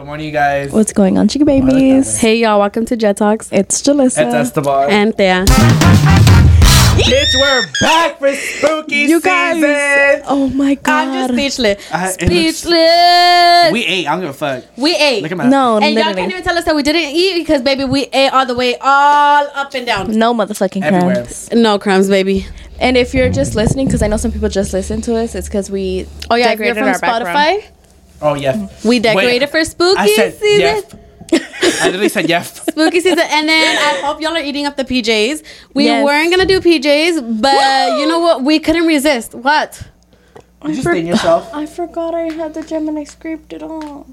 Good morning, you guys. What's going on, chica babies? Hey y'all, welcome to Jet Talks. It's Julissa. It's Esteban. And Thea. Bitch, we're back for spooky You guys. season. oh my god. I'm just speechless. I- it looks- speechless. We ate. I don't give a fuck. We ate. Look at my. no, and y'all literally. can't even tell us that we didn't eat because baby, we ate all the way all up and down. no motherfucking Everywhere. crumbs. No crumbs, baby. And if you're just listening, because I know some people just listen to us, it's because we Oh yeah, if you're decorated from our background. Spotify, Oh yeah. we decorated Wait, for spooky I said season. yes. I literally said yes. Spooky season, and then I hope y'all are eating up the PJs. We Yes. weren't gonna do PJs, but you know what? We couldn't resist. What? You just stain yourself. I forgot I had the gem and I scraped it off.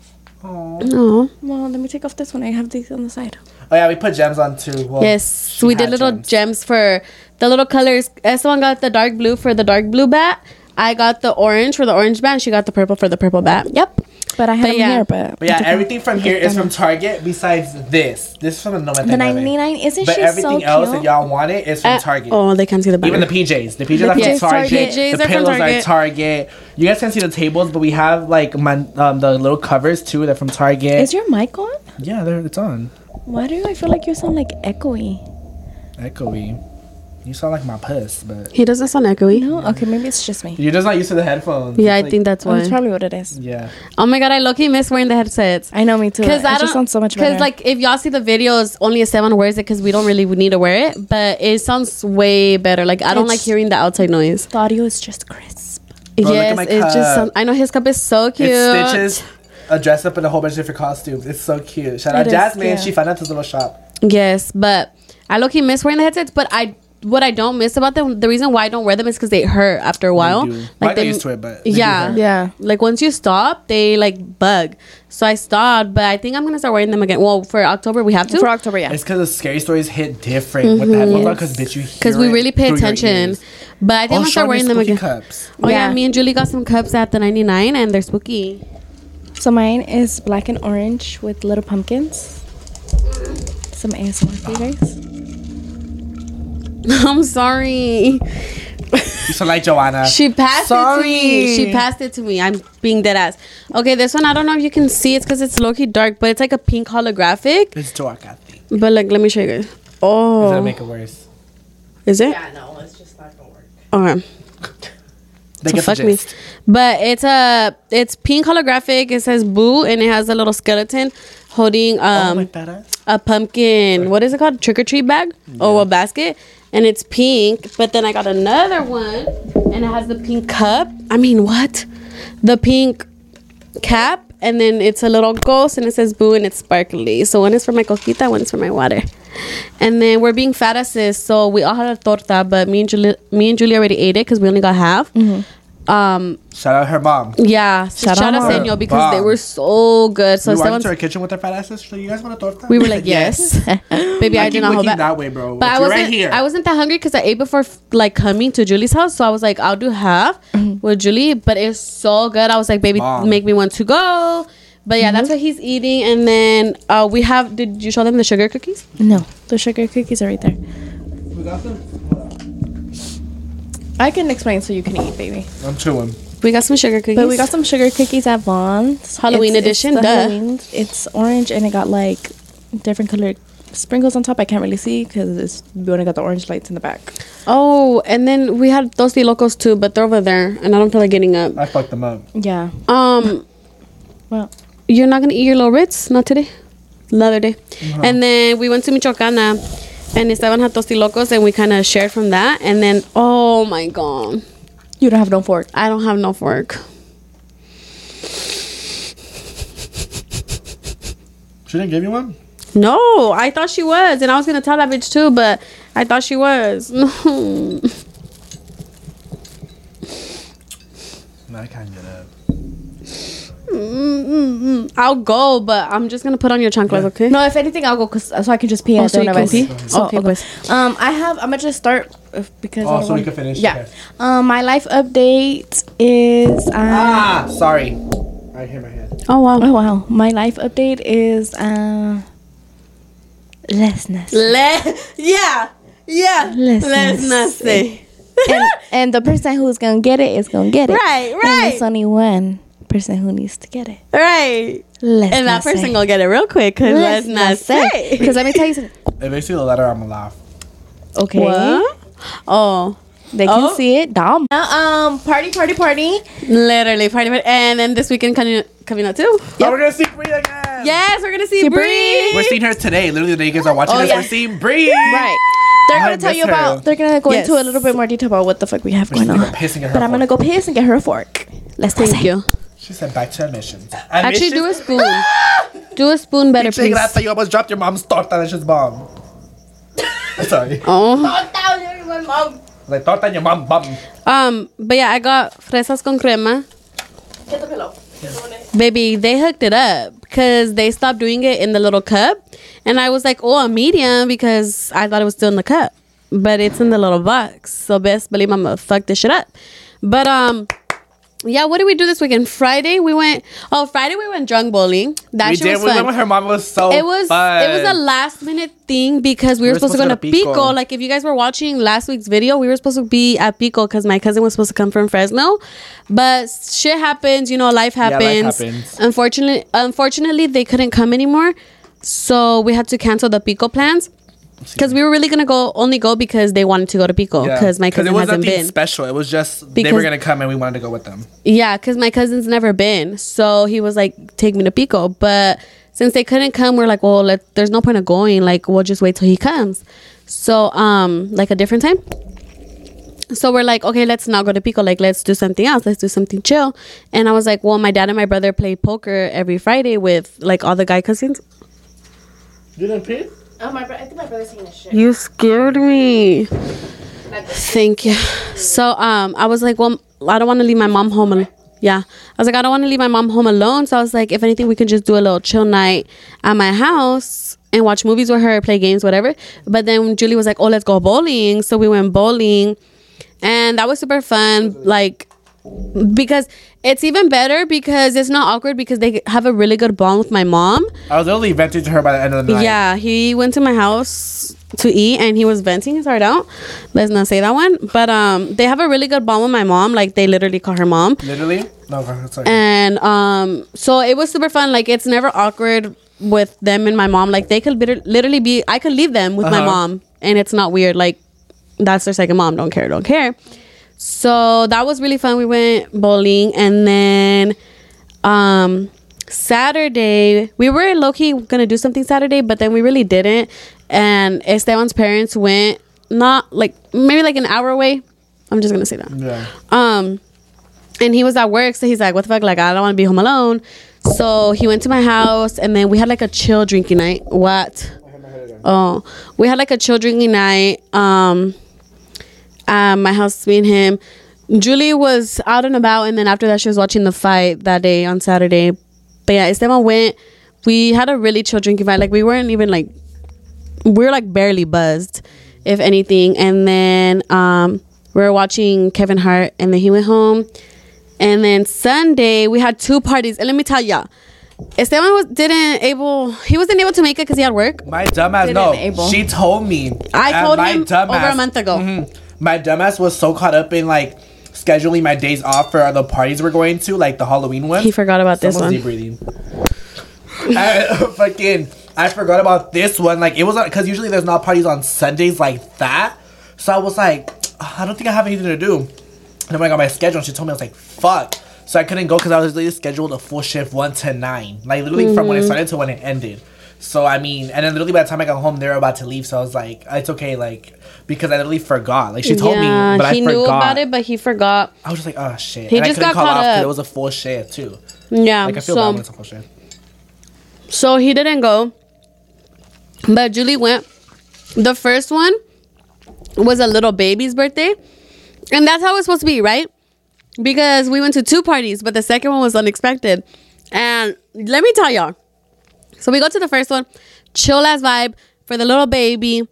Oh. No. Well, let me take off this one. I have these on the side. Oh yeah, we put gems on too. Well, Yes, we did little gems. gems. for the little colors. Someone got the dark blue for the dark blue bat. I got the orange for the orange bat. And she got the purple for the purple bat. Yep. But I have But them yeah. here, but. But yeah, everything from here is from Target besides this. This is from the No The 99 isn't she? But she everything so else cute? that y'all wanted is from Uh, Target. Oh, they can't see the banner. Even the PJs. The PJs are from Target. Target. PJs the are from pillows are Target. Target. You guys can see the tables, but we have like my, um, the little covers too. They're from Target. Is your mic on? yeah, they're, it's on. Why do I feel like you sound like echoey? Echoey. You sound like my puss, but he doesn't sound echoey. No? Okay, maybe it's just me. you're just not used to the headphones. Yeah, I like- think that's why. that's probably what it is. Yeah. oh my god, I low key miss wearing the headsets. I know, me too. Because it I just don't. sounds so much better. Because like if y'all see the videos, only Esteban wears it because we don't really need to wear it. But it sounds way better. Like I don't It's- like hearing the outside noise. the audio is just crisp. Bro, look at yes, my it just. cup. Sound, I know his cup is so cute. It's Stitches A dress up in a whole bunch of different costumes. It's so cute. Shout out It is Jasmine. cute. She found out this little shop. Yes, but I low key miss wearing the headsets. But I what I don't miss about them, the reason why I don't wear them is because they hurt after a while. They do. Well, I Like got they, used to it, but they yeah. Yeah. Like once you stop, they like bug. So I stopped, but I think I'm gonna start wearing them again. Well, for October we have to. For October, yeah. It's because the scary stories hit different with the headphones mm-hmm. on. Because bitch, you because we really pay attention. But I think Oh, I'm gonna start wearing them again. cups. Oh yeah. Yeah. me and Julie got some cups at the 99 and they're spooky. So mine is black and orange with little pumpkins. Some ASMR for you guys. I'm sorry. You sound like Joanna. She passed it to me. She passed it to me. I'm being dead ass. Okay, this one I don't know if you can see. It's because it's low key dark, but it's like a pink holographic. It's dark, I think. But like, let me show you guys. Is Oh, that make it worse? is it? Yeah, no, it's just not gonna work. Okay. They So get the fuck me. gist. But it's a it's pink holographic. It says boo and it has a little skeleton holding oh, um like badass. a pumpkin. What is it called? Trick or treat bag or a basket, and it's pink. But then I got another one, and it has the pink cup. I mean, what? The pink cap, and then it's a little ghost, and it says boo, and it's sparkly. So one is for my coquita, one is for my water. And then we're being fat asses, so we all had a torta, but me and Julie, me and Julie already ate it because we only got half. Mm-hmm. Um, Shout out her mom. yeah, Shout shout, out out her Senor because they were so good. So we walked Esteban's- into her kitchen with her fat asses. So you guys want a torta? we were like, yes, baby, I, I did not hold looking back. that way, bro. But But I wasn't. right here. I wasn't that hungry because I ate before like coming to Julie's house. So I was like, I'll do half with Julie. But it's so good. I was like, baby, Bomb. make me want to go. But yeah, that's what he's eating. And then uh, we have. Did you show them the sugar cookies? No, the sugar cookies are right there. We got them? I can explain so you can eat, baby. I'm chewing. We got some sugar cookies. But we got some sugar cookies at Vons. Halloween edition, the duh. Halloween. It's orange and it got like different colored sprinkles on top. I can't really see because it's we only got the orange lights in the back. Oh, and then we had Tosti Locos too, but they're over there, and I don't feel like getting up. I fucked them up. Yeah. Um, Well, you're not gonna eat your little Ritz, not today, another day. And then we went to Michoacana, and Esteban had Tosti Locos, and we kind of shared from that. And then, oh my god, you don't have no fork. I don't have no fork. She didn't give you one? No, I thought she was, and I was gonna tell that bitch too, but I thought she was. No. No, I can't get up. Mm-mm-mm. I'll go, but I'm just gonna put on your chanclas, okay? No, if anything, I'll go cause, so I can just pee. Oh, at so you can of pee? So, Okay, okay. pues. Um, I have. I'm gonna just start uh, because. I Oh, don't so we can finish? Yeah. Okay. Um, my life update is. Um, Ah, sorry. I hit my head. Oh wow. Oh wow, my life update is. Uh, lessness. Le- yeah, yeah. Let's Let's not not say. and, and the person who's gonna get it is gonna get it. Right, And right. there's only one person who needs to get it. Right. Let's and that person gonna get it real quick. Cause let's, not say. Because let me tell you something. If they see the letter, I'm gonna laugh. Okay. What? Oh, They can Oh. see it. Dumb. um, party, party, party. literally party, party. And then this weekend coming coming out too. Oh, we're gonna see Bree again. Yes, we're gonna see See Bree. Bree. We're seeing her today. Literally, the day you guys are watching Oh, this, yeah. we're seeing Bree. Right. They're I gonna tell miss you about. They're gonna go Yes. into a little bit more detail about what the fuck we have She's going gonna on. go pissing at her. But I'm gonna go piss and get her a fork. Let's Thank say. you. She said back to admissions. Actually, do a spoon. do a spoon better, Pinche please. grata, you almost dropped your mom's torta. That's just bomb. Sorry. Oh. Mom. Like torta and your mom bum. Um, but yeah, I got fresas con crema. Get the pillow. Baby, they hooked it up because they stopped doing it in the little cup, and I was like, "Oh, a medium," because I thought it was still in the cup, but it's in the little box. So best believe I'm gonna fuck this shit up. But um, yeah, what did we do this weekend? Friday we went. Oh, Friday we went drunk bowling. That we shit did. was We fun. went with her mom. It was so it was fun. it was a last minute thing because we were, supposed, to go to Pico. Pico. Like if you guys were watching last week's video, we were supposed to be at Pico because my cousin was supposed to come from Fresno, but shit happens. You know, life happens. Yeah, life happens. Unfortunately, unfortunately, they couldn't come anymore, so we had to cancel the Pico plans. Because we were really gonna go only go because they wanted to go to Pico Yeah. because my cousin it was hasn't nothing been. special. It was just they were gonna come and we wanted to go with them. Yeah, because my cousin's never been. So he was like, take me to Pico. But since they couldn't come, we're like, well, let, there's no point of going. Like, we'll just wait till he comes. So, um, like a different time. So we're like, okay, let's not go to Pico. Like, let's do something else. Let's do something chill. And I was like, well, my dad and my brother play poker every Friday with like all the guy cousins. You didn't pee? Oh my! I think my brother's taking a shit. You scared me. Thank you. So um I was like, well, I don't want to leave my mom home. Al- yeah. I was like, I don't want to leave my mom home alone. So I was like, if anything, we can just do a little chill night at my house and watch movies with her, play games, whatever. But then Julie was like, oh, let's go bowling. So we went bowling, and that was super fun. Like because it's even better because it's not awkward because they have a really good bond with my mom. I was literally venting to her by the end of the night. Yeah, he went to my house to eat and he was venting his heart out. Let's not say that one. But um they have a really good bond with my mom. Like they literally call her mom. Literally? No, sorry. And um so it was super fun. Like it's never awkward with them and my mom. Like they could literally be I could leave them with my Uh-huh. mom and it's not weird. Like that's their second mom. Don't care, don't care. So that was really fun. We went bowling and then um Saturday we were low key gonna do something Saturday, but then we really didn't. And Esteban's parents went not like maybe like an hour away. I'm just gonna say that. yeah. Um, and he was at work, so he's like, "What the fuck? Like, I don't want to be home alone." So he went to my house, and then we had like a chill drinking night. What? Oh, we had like a chill drinking night. Um, at my house, me and him. Julie was out and about, and then after that, she was watching the fight that day on Saturday. But yeah, Esteban went. We had a really chill drinking fight. Like we weren't even like we were like barely buzzed, if anything. And then um, we were watching Kevin Hart, and then he went home. And then Sunday we had two parties, and let me tell y'all, Esteban was didn't able he wasn't able to make it because he had work. My dumbass, no. able. She told me. I told him over a month ago. Mhm. My dumbass was so caught up in like scheduling my days off for the parties we're going to, like the Halloween one. He forgot about this Someone's one. deep breathing. I, fucking, I forgot about this one. Like it was because usually there's not parties on Sundays like that. So I was like, I don't think I have anything to do. And then when I got my schedule, she told me I was like, fuck. So I couldn't go because I was literally scheduled a full shift one to nine, like literally from Mm-hmm. when it started to when it ended. So I mean, and then literally by the time I got home, they were about to leave. So I was like, it's okay, like because I literally forgot. Like she told yeah, me, but I forgot. he I knew forgot. about it, but he forgot. I was just like, oh shit. He and just I couldn't got call caught up. It was a full shift too. Yeah, Like I feel bad so when it's a full shift. so he didn't go, but Julie went. The first one was a little baby's birthday, and that's how it's supposed to be, right? Because we went to two parties, but the second one was unexpected. And let me tell y'all. So we go to the first one, chill ass vibe for the little baby.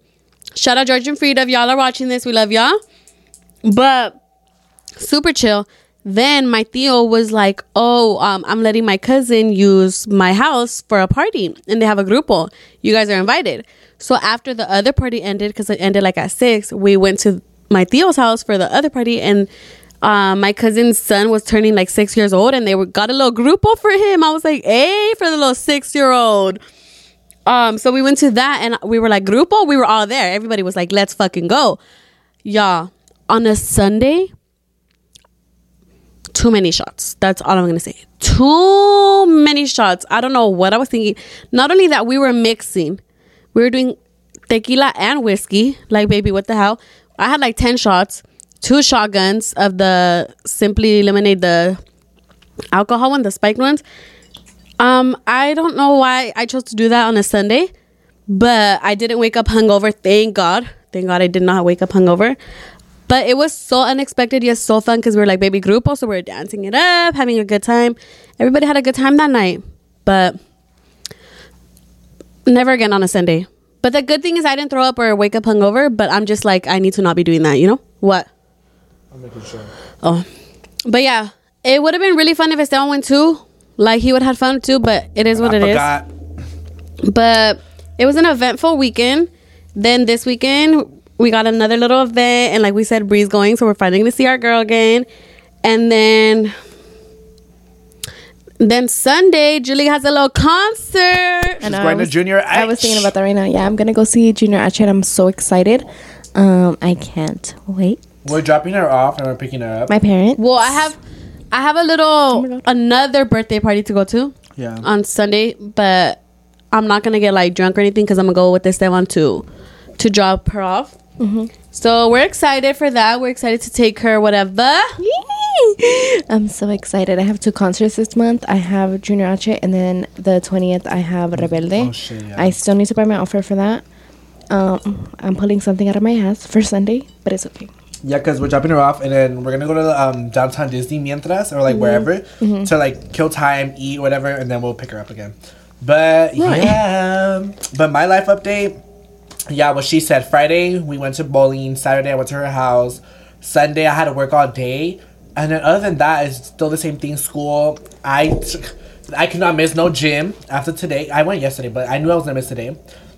Shout out George and Frida. If y'all are watching this, we love y'all. But super chill. Then my tio was like, "Oh, um, I'm letting my cousin use my house for a party, and they have a grupo. You guys are invited." So after the other party ended, because it ended like at six, we went to my tio's house for the other party, and uh, my cousin's son was turning like six years old, and they were, got a little grupo for him. I was like, "Hey, for the little six year old." Um, so we went to that, and we were like, "Grupo." We were all there. Everybody was like, "Let's fucking go." Yeah, on a Sunday, too many shots. That's all I'm gonna say. Too many shots. I don't know what I was thinking. Not only that, we were mixing. We were doing tequila and whiskey. Like, baby, what the hell? I had like ten shots, two shotguns of the Simply Lemonade, the alcohol one, the spiked ones. Um, I don't know why I chose to do that on a Sunday, but I didn't wake up hungover. Thank God. Thank God I did not wake up hungover. But it was so unexpected yet so fun because we were like baby grupo, so we are dancing it up, having a good time. Everybody had a good time that night, but never again on a Sunday. But the good thing is I didn't throw up or wake up hungover. But I'm just like I need to not be doing that. You know what? I'm making sure. Oh, but yeah, it would have been really fun if Esteban went too. Like he would have had fun too. But it is what I it is. forgot. But it was an eventful weekend. Then this weekend we got another little event, and like we said, Bree's going, so we're finally gonna see our girl again. And then, then Sunday, Julie has a little concert. And She's I going to was- Junior I was thinking about that right now. Yeah, I'm gonna go see Junior H, and I'm so excited. Um, I can't wait. We're dropping her off and we're picking her up. My parents. Well, I have, I have a little God. another birthday party to go to yeah. on Sunday, but I'm not gonna get like drunk or anything because I'm gonna go with Esteban to, to drop her off. Mm-hmm. So we're excited for that. We're excited to take her, whatever. I'm so excited. I have two concerts this month. I have Junior H, and then the 20th I have Rebelde. Oh, shit, yeah. I still need to buy my outfit for that. Um, I'm pulling something out of my ass for Sunday, but it's okay. Yeah, because we're dropping her off and then we're gonna go to um, downtown Disney mientras or Mm-hmm. like wherever to like kill time, eat, whatever, and then we'll pick her up again. But Right. yeah, but my life update. Yeah, what she said. Friday we went to bowling. Saturday I went to her house. Sunday I had to work all day, and then other than that, it's still the same thing. School. I I could miss no gym after today. I went yesterday, but I knew I was gonna miss today.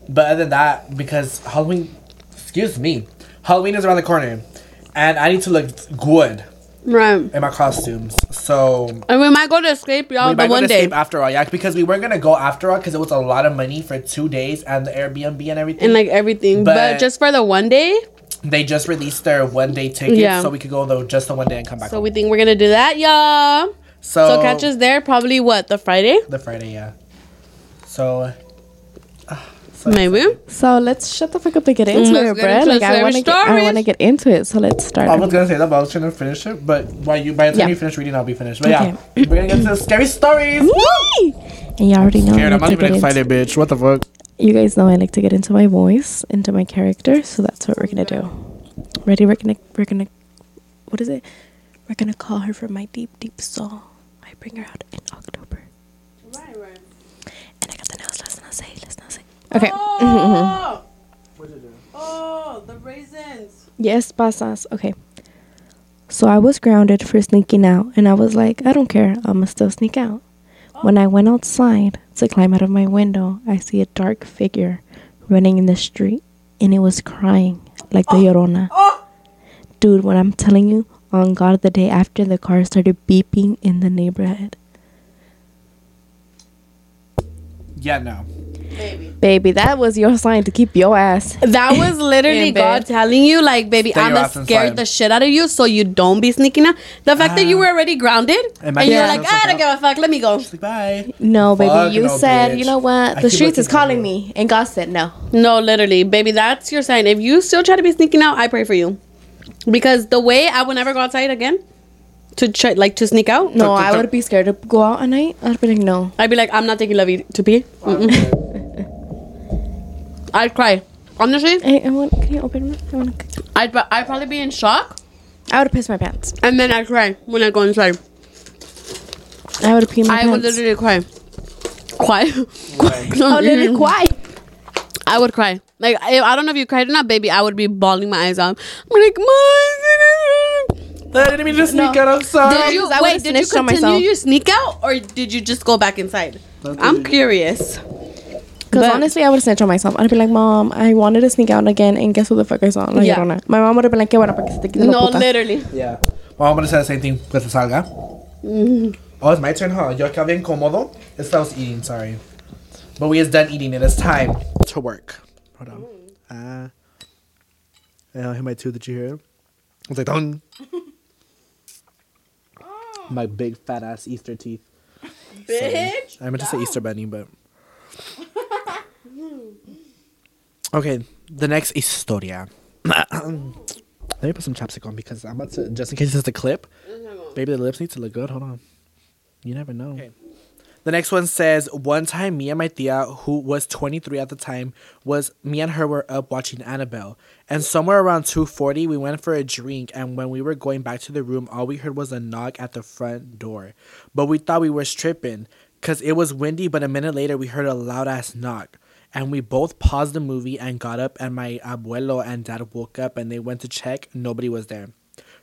But other than that, because Halloween, excuse me, Halloween is around the corner, and I need to look good Right. in my costumes. So And we might go to escape y'all we might go to day. escape after all, yeah, because we weren't gonna go after all because it was a lot of money for two days and the Airbnb and everything. and like everything. But, But- just for the one day. they just released their one day tickets, Yeah. so we could go though just the one day and come back. So home. we think we're gonna do that, y'all. so, So catch us there probably what, the Friday? the Friday, yeah. Ah, so Maybe. So let's shut the fuck up and get mm. into let's it, get bruh. into Like I want to get, I want to get into it. So let's start. I was gonna say that, but I was trying to finish it. But while you, by the time Yeah. you finish reading, I'll be finished. But Okay. yeah, we're gonna get into the scary stories. Yay! And you already know. I Scared, I'm like not to even get into- excited, bitch. What the fuck? You guys know I like to get into my voice, into my character, so that's what we're gonna do. Ready? We're gonna we're gonna what is it? We're gonna call her from my deep, deep soul. I bring her out in October. Right, right. And I got the nails, let's not say, let's not say. Okay. Oh, oh, the raisins. Yes, pasas. Okay. So I was grounded for sneaking out, and I was like, I don't care, I'ma still sneak out. Oh. When I went outside to climb out of my window, I see a dark figure running in the street, and it was crying like the oh. Llorona. Oh. Dude, when I'm telling you, on God, the day after the car started beeping in the neighborhood. Yeah, no. Baby. Baby, that was your sign to keep your ass. That was literally In bed. God telling you, like, baby, Stay I'm gonna scare the shit out of you so you don't be sneaking out. The fact that you Ah. were already grounded and Imagine you're like, "Ah, I don't give a fuck, let me go. She's like, bye. No, baby, you no, said, bitch. you know what? The streets is calling me. And God said no. No, literally, baby, that's your sign. If you still try to be sneaking out, I pray for you. Because the way I will never go outside again to try, like, to sneak out, No, Tuck, tuck, I tuck. would be scared to go out at night. I'd be like, no. I'd be like, I'm not taking Lovey to pee. Mm-mm. I'd cry. Honestly, Hey, I want. Can you open it? I want to. I'd, pro- I'd probably be in shock I would have pissed my pants. and then I'd cry when I go inside. I would have peed my I would pants. literally cry. Cry? I would literally cry. I would cry. Like I, I don't know if you cried or not, baby. I would be bawling my eyes out. I'm like, Mom. I didn't mean to sneak No. out. I'm sorry. Did you I wait? would've Did you continue myself. your sneak out, or did you just go back inside? That's I'm curious. Because honestly, I would have snitched on myself. I'd be like, Mom, I wanted to sneak out again, and guess what the fuck I saw? Like, Yeah. I don't know. My mom would have been like, qué bueno, para que se te quite la No, puta. literally. Yeah. My mom would have said the same thing with the salga. Oh, it's my turn, huh? Yo acá bien cómodo. It's I was eating, sorry. But we is done eating. It is time to work. Hold on. Ah. yeah, I hit my tooth. Did you hear it? I was like, dong. my big fat ass Easter teeth. Bitch. I meant to say Easter bunny, but. okay, the next historia. Let me put some chapstick on because I'm about to, just in case it's a clip. Baby, the lips need to look good. Hold on. You never know. The next one says, one time me and my tia, who was 23 at the time, was me and her were up watching Annabelle. And somewhere around 2:40, we went for a drink and when we were going back to the room, all we heard was a knock at the front door. But we thought we were tripping cuz it was windy, but a minute later we heard a loud ass knock. And we both paused the movie and got up and my abuelo and dad woke up and they went to check. Nobody was there.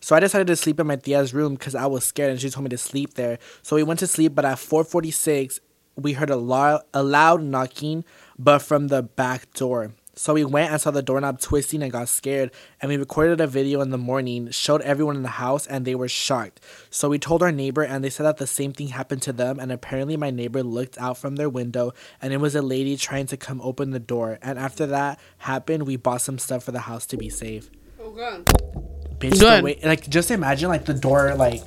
So I decided to sleep in my tia's room because I was scared and she told me to sleep there. So we went to sleep, but at 4:46 we heard a, lo- a loud knocking, but from the back door. So we went and saw the doorknob twisting and got scared. And we recorded a video in the morning, showed everyone in the house, and they were shocked. So we told our neighbor, and they said that the same thing happened to them. And apparently, my neighbor looked out from their window, and it was a lady trying to come open the door. And after that happened, we bought some stuff for the house to be safe. Oh, Bitch, the way, like just imagine like the door, like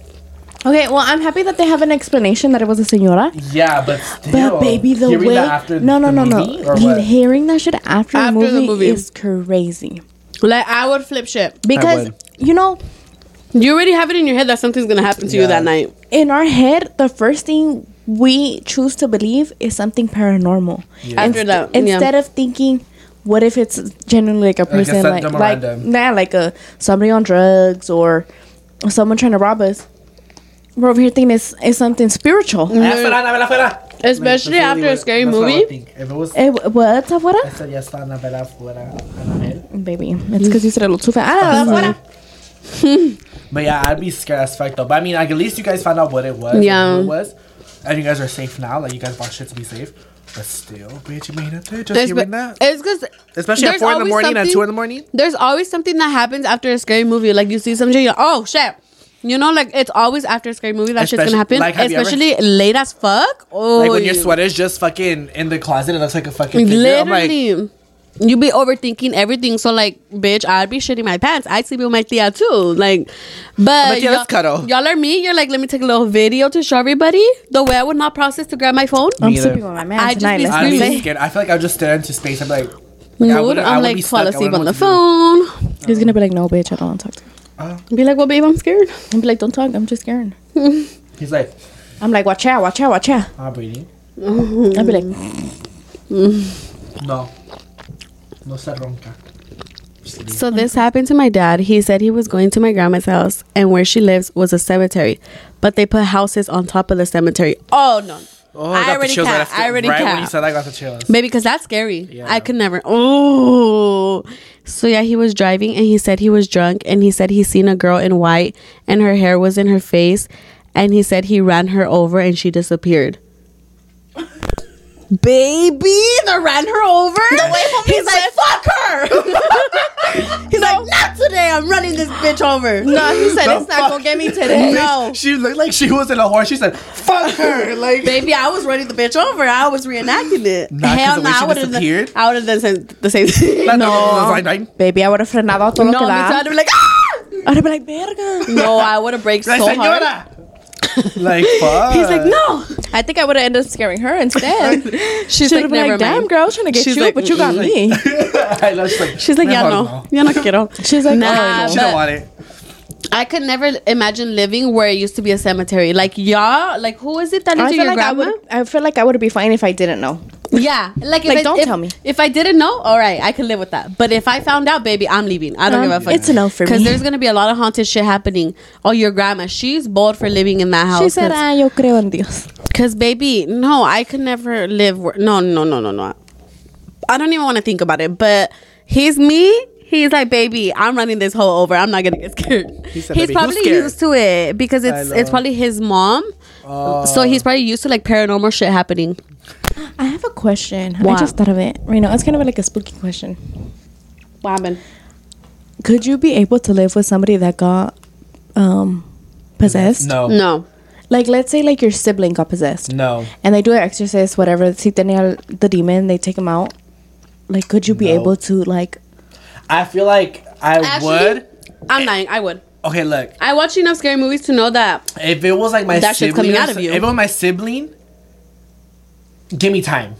Okay, well, I'm happy that they have an explanation that it was a señora. yeah, but still, But baby, the way that after no, no, the no, movie, no, or He- what? hearing that shit after, After the, the movie movie. is crazy Like I would flip shit. because you know You already have it in your head that something's gonna happen to you that night. in our head the first thing we choose to believe is something paranormal. Yeah. After that, yeah. instead of thinking what if it's genuinely like a a person like random like random. nah, like a somebody on drugs or someone trying to rob us we're over here thinking it's, it's something spiritual Afuera, Anabel, afuera. Especially Like, after a scary what movie. think. If it was, eh, what's afuera? I said yes, Anabel afuera, Anabel. baby it's because you said it a little too fast ah, afuera. But yeah, I'd be scared as fuck though. But I mean, like, at least you guys found out what it was. and Yeah. who it was. And you guys are safe now. Like, you guys bought shit to be safe. But still, bitch, imagínate just It's hearing that. it's because Especially at 4 in the morning and 2 in the morning. There's always something that happens after a scary movie. Like you see something, you're like, oh shit. You know, like it's always after a scary movie that shit's gonna happen. like, you ever- Especially late as fuck. Oh, Like, when your you- sweater's just fucking in the closet, it looks like a fucking figure. I'm like, Literally. You be overthinking everything. So like, bitch, I'd be shitting my pants. I'd sleep with my tia too. Like, but My tia, let's y'all, cuddle. y'all are me. You're like, let me take a little video to show everybody the way I would not process to grab my phone. I'm Me sleeping with my man I just tonight be let's I'd be be scared. I feel like I'll just stare into space. I'm like, Mood. I wouldn't- I I'm would be like, stuck. fall asleep on the know what phone. he's gonna be like no bitch I don't want to talk to you oh. Be like, well, babe, I'm scared. and be like don't talk I'm just scared He's like, I'm like watch out watch out watch out I'm breathing. I'd be like mm. No. No se ronca. Sleep. So this happened to my dad. He said he was going to my grandma's house, and where she lives was a cemetery, but they put houses on top of the cemetery. Oh no! Oh, I got the already chills can't. right after- I already right when can't. you said that, I got the chills. Baby, because that's scary. Yeah. I could never. Oh. So yeah, he was driving and he said he was drunk and he said he seen a girl in white and her hair was in her face and he said he ran her over and she disappeared. Baby, they ran her over. He's like, fuck her. He's like, not today. I'm running this bitch over. no he said The it's not gonna get me today No. She looked like she was in a horse. She said, "Fuck her!" Like, Baby, I was running the bitch over. I was reenacting it. Not 'cause Hell no, I would have disappeared? I would have done the same thing. no, no, like, like, baby I would have frenado todo no, lo me que da trying to be like, ah! I'd have been like verga No, I would have braked like, so hard. señora. like, fuck. He's like, no. I think I would have ended up scaring her instead. She's She'd like, have been never like, damn, mind. girl, I was trying to get She's you, like, but you got me. I know, she's like, She's like, yeah, mejor no, ya no quiero. She's like, Nah, no. She don't want it. I could never imagine living where it used to be a cemetery. Like, y'all, like, who is it that I feel your like I grandma? would. I feel like I would be fine if I didn't know. Yeah, like, if Like, I, don't if, tell me. If I didn't know, all right, I could live with that. But if I found out, baby, I'm leaving. I don't Um, give a fuck. it's no for Because there's gonna be a lot of haunted shit happening. Oh, your grandma, she's bold for living in that house. She said, "Ah, yo creo en Dios." Because, baby, no, I could never live where. No, no, no, no, no. I don't even want to think about it. But he's me. He's like, baby, I'm running this whole over. I'm not gonna get scared. He said, he's probably scared?" used to it because it's it's probably his mom. so he's probably used to like paranormal shit happening. I have a question. What? I just thought of it right now. It's kind of like a spooky question. What happened? Could you be able to live with somebody that got um possessed? No. No. Like, let's say like your sibling got possessed, No. and they do an exorcist, whatever. Si tenía the demon, they take him out. Like, could you be No. able to like? I feel like I Actually, would. I'm lying. I would. Okay, look. I watch enough scary movies to know that. If it was like my That shit's sibling, coming out of you. if it was my sibling, give me time.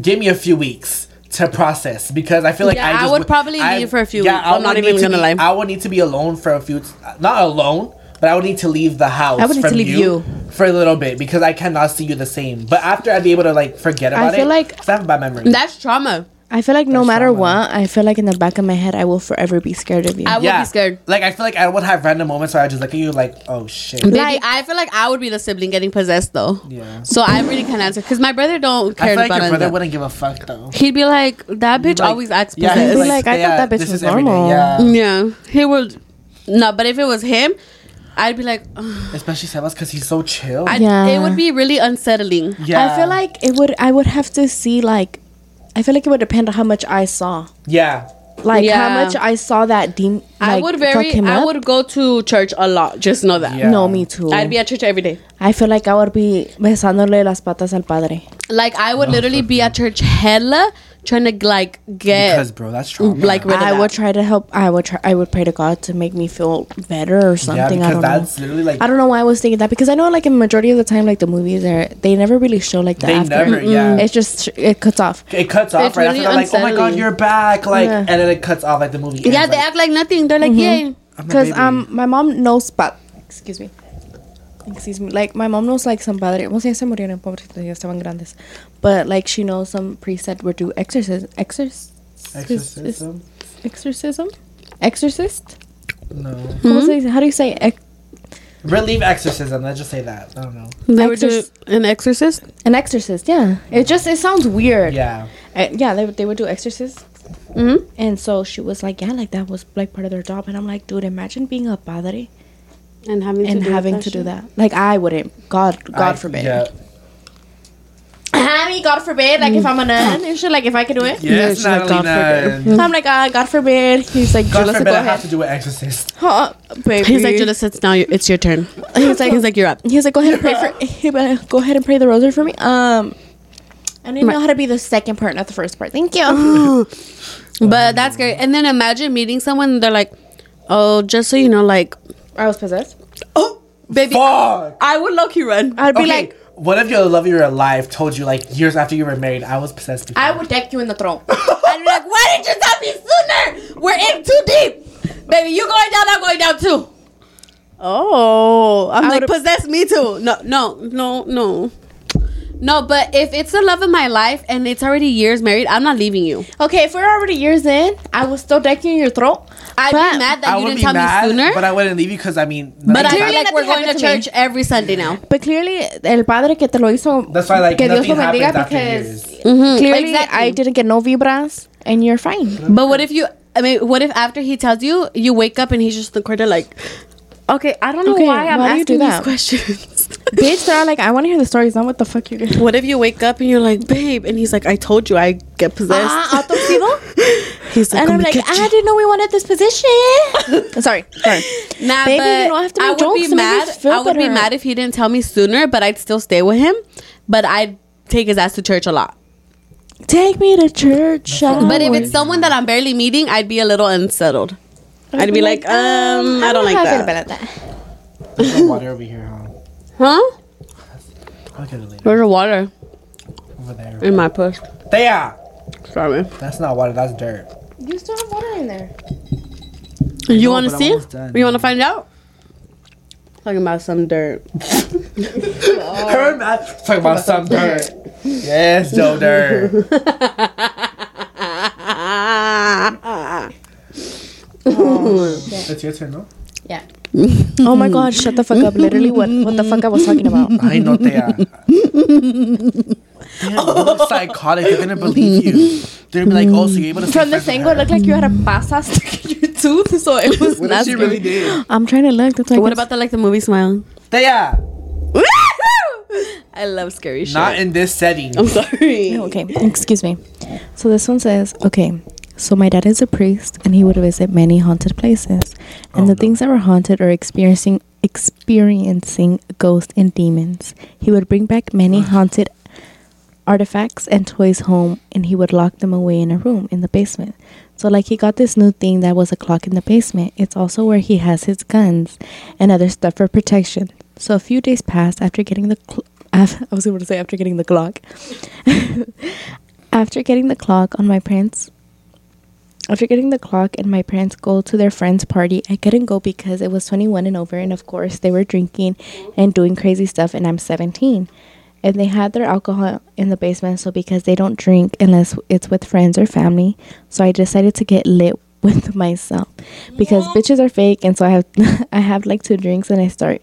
Give me a few weeks to process because I feel like Yeah, I, I would probably leave for a few weeks. I I'm not even gonna be- lie. I would need to be alone for a few, not alone, but I would need to leave the house. I would need to from leave you. for a little bit because I cannot see you the same. But after I'd be able to like forget about it. feel like- 'cause I have a bad memory. That's trauma. I feel like no That's matter trauma. what, I feel like in the back of my head, I will forever be scared of you. I would be scared. Like I feel like I would have random moments where I just look at you like, oh shit. Baby, Like- I feel like I would be the sibling getting possessed though. Yeah. So I really can't answer because my brother don't I care feel like about your it. brother wouldn't give a fuck though. He'd be like, "That bitch Like, always acts yeah, possessed." he's Be like, I thought that bitch this was is every day, normal. Yeah. yeah, he would. No, but if it was him, I'd be like, "Ugh." Especially Sebas because he's so chill. I'd, Yeah. it would be really unsettling. yeah. I feel like it would. I would have to see like. I feel like it would depend on how much I saw. Yeah. Like how much I saw that demon. I like, would fuck very, him I would go to church a lot. Just know that. Yeah. No, me too. I'd be at church every day. I feel like I would be besándole las patas al padre. Like I would literally be at church hella trying to like get Because bro, that's trauma. like rid I that. would try to help. I would try. I would pray to God to make me feel better or yeah, something. I because don't that's know. literally like I don't know why I was thinking that because I know like a majority of the time like the movies are they never really show like the they after. never. Yeah. It's just it cuts off. it cuts off It's right really after. They're like, oh my god, you're back. Like, Yeah. and then it cuts off like the movie. yeah, they like, act like nothing. They're like, Mm-hmm. yay. Because um my mom knows but excuse me. Excuse me. Like my mom knows like some padre. Well, ya se murieron, pobrecitos, ya estaban grandes. But like she knows some priests that would do exorcism. Exorcism. exorcism. Exorcism. Exorcist. No. ¿Cómo se dice? How do you say? Ex- Relieve exorcism. Let's just say that. I don't know. They would do an exorcist. an exorcist. Yeah. It just it sounds weird. Yeah. Uh, yeah. They would- they would do exorcists. Mm-hmm. And so she was like, yeah, like that was like part of their job. And I'm like, dude, imagine being a padre And having and to do having that to do that. Like I wouldn't. God, God I- forbid. Yeah. I mean, God forbid. Like if I'm a nun and shit, like if I could do it. Yes, she's like, Natalie. God Nunn. I'm like, uh, God forbid. He's like, God Julissa, forbid go I have to do an exorcist. Huh, baby. He's like, Julia, it's now. It's your turn. He's like, He's like, you're up. He's like, go ahead and pray for. He better go ahead and pray the rosary for me. Um, I didn't know how to be the second part, not the first part. Thank you. But that's great. And then imagine meeting someone. And they're like, oh, just so you know, like, I was possessed. oh, baby, Fuck. I would low key run. I'd be Okay. like, what if your love of your life told you like years after you were married, I was possessed before? I would deck you in the throat. I'd be like, why didn't you tell me sooner? We're in too deep. Baby, you going down, I'm going down too. Oh, I'm I like, would've- possess me too. No, no, no, no. No, but if it's the love of my life and it's already years married, I'm not leaving you. Okay, if we're already years in, I was still decking in your throat. I'd But be mad that I you didn't tell mad, me sooner. but I wouldn't leave you because I mean. But I feel Clearly like we're going to happened to me. church every Sunday now. But clearly, el padre que te lo hizo. That's why, like, que Dios lo bendiga happens after because clearly Exactly. I didn't get no vibras and you're fine. But what if you? I mean, what if after he tells you, you wake up and he's just in the corner like, okay, I don't know Okay, why I'm why do you do asking these that? questions. Bitch, they're all like, I want to hear the stories, not what the fuck you're doing. what if you wake up and you're like, babe, and he's like, I told you I get possessed. Ah, autopsido? he's like, And I'm like. I didn't know we wanted this position. sorry, sorry. Nah, Baby, but you don't have to I would jokes be mad. I would be mad if he didn't tell me sooner, but I'd still stay with him. But I'd take his ass to church a lot. Take me to church. But if it's someone that I'm barely meeting, I'd be a little unsettled. I'd be like, um, I don't like how feel that. about that. There's no water over here, huh? Huh? I'll get it later. Where's the water Over there. in my puss? There. Sorry. That's not water. That's dirt. You still have water in there. You want to see? almost done. You want to find out? Talking about some dirt. Her mouth talking about some dirt. Yes, Joe Dirt. Oh, it's your turn, no? Yeah. oh my god, shut the fuck up. Literally, what, what the fuck I was talking about. I know they are. Damn, you're psychotic. They're gonna believe you. They're gonna be like, oh, so you're able to From stay this friends angle, it looked like you had a pasta stuck in your tooth, so it was her? What not if she really did? I'm trying to look. That's like what about the like the movie smile? They are. I love scary shit. Not in this setting. I'm sorry. Okay, excuse me. So this one says, okay, so my dad is a priest and he would visit many haunted places. And Oh, the no. things that were haunted or experiencing experiencing ghosts and demons. He would bring back many haunted artifacts and toys home and he would lock them away in a room in the basement. So like he got this new thing that was a clock in the basement. It's also where he has his guns and other stuff for protection. So a few days passed after getting the cl- I was going to say after getting the clock. after getting the clock on my parents after getting the clock and my parents go to their friend's party, I couldn't go because it was 21 and over and of course they were drinking and doing crazy stuff and I'm 17 and they had their alcohol in the basement so because they don't drink unless it's with friends or family. So i decided to get lit with myself because bitches are fake and so i have i have like two drinks and i start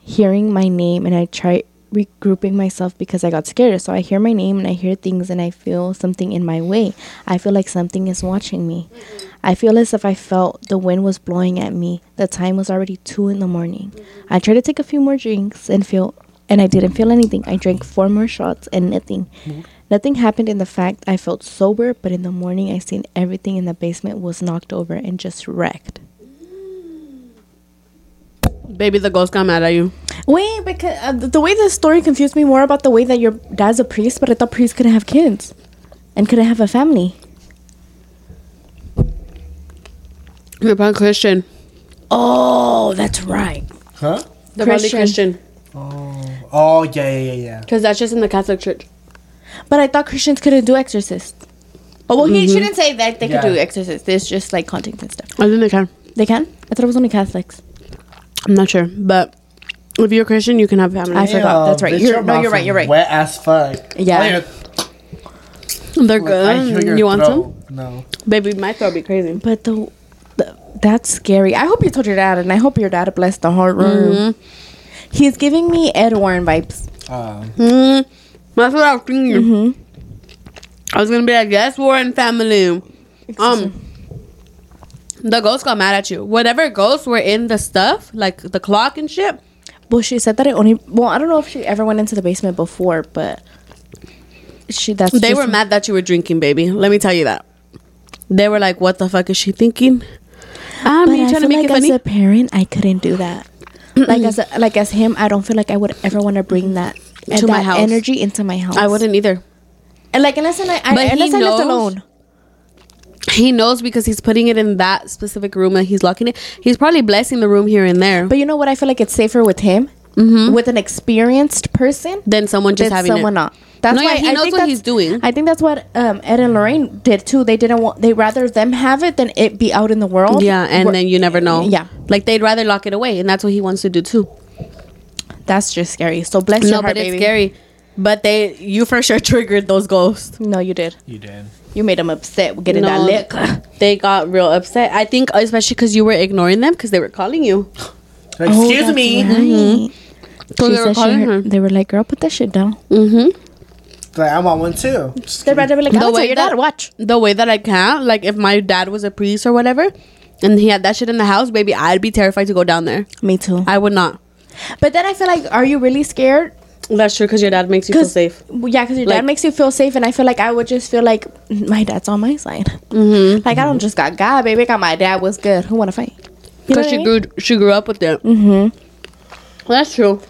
hearing my name and i try regrouping myself because i got scared. So i hear my name and i hear things and i feel something in my way. I feel like something is watching me. I feel as if i felt the wind was blowing at me. The time was already two in the morning. I try to take a few more drinks and feel and I didn't feel anything. I drank four more shots and nothing. Nothing happened in the fact I felt sober, but in the morning I seen everything in the basement was knocked over and just wrecked. Baby, the ghost got mad at you. Wait, because uh, the the way the story confused me more about the way that your dad's a priest, but I thought priests couldn't have kids and couldn't have a family. You're probably Christian. Oh, that's right. Huh? They're probably Christian. Christian. Oh. oh yeah, yeah, yeah, yeah. Because that's just in the Catholic Church. But I thought Christians couldn't do exorcists. Oh, well, he mm-hmm. shouldn't say that they could Yeah. do exorcists. It's just like hauntings and stuff. I think they can. They can? I thought it was only Catholics. I'm not sure. But if you're a Christian, you can have family. I forgot. That's right. bitch, You're- your no, mouth you're right, is you're right. Wet as fuck. Yeah. I They're I hear good. your You want some? throat. No. Baby, my throat be crazy. But the, the that's scary. I hope you told your dad, and I hope your dad blessed the whole room. Mm-hmm. He's giving me Ed Warren vibes. Um, Mm, that's what I was thinking. I was gonna be like, yes, Warren family. Um, the ghost got mad at you. Whatever ghosts were in the stuff, like the clock and shit. Well, she said that it only. Well, I don't know if she ever went into the basement before, but she that's They were mad that you were drinking, baby. Let me tell you that. They were like, "What the fuck is she thinking?" Um, But you I trying to make like it funny? as a parent, I couldn't do that. Like as a, like as him, I don't feel like I would ever want to bring mm. that To my house. energy into my house. I wouldn't either. And like unless I, I But he unless I lived alone. He knows because he's putting it in that specific room and he's locking it. He's probably blessing the room here and there. But you know what? I feel like it's safer with him, mm-hmm. with an experienced person, than someone just than having someone it. not. That's No, yeah, why he I knows what he's doing. I think that's what um, Ed and Lorraine did too. They didn't want. They rather them have it than it be out in the world. Yeah, and Where- then you never know. Yeah, like they'd rather lock it away, and that's what he wants to do too. that's just scary. So bless your no, heart, but it's scary. But they, you for sure triggered those ghosts. No, you did. you did. You made them upset with getting that No, lick. They got real upset. I think, especially because you were ignoring them because they were calling you. Like, Oh, Excuse that's me. right. So they were said she calling her. heard, they were like, "Girl, put that shit down." Mm-hmm. Like, I want one too. They'd rather be like, The "I'll tell way your that- dad, watch." The way that I can, like, if my dad was a priest or whatever, and he had that shit in the house, baby, I'd be terrified to go down there. Me too. I would not. But then I feel like, are you really scared? That's true because your dad makes you feel safe. Yeah, because your Like- dad makes you feel safe, and I feel like I would just feel like my dad's on my side. Mm-hmm. Like I don't just got God, baby. I got my dad was good. Who want to fight? Because she mean? grew, she grew up with it. Mm-hmm. That's true.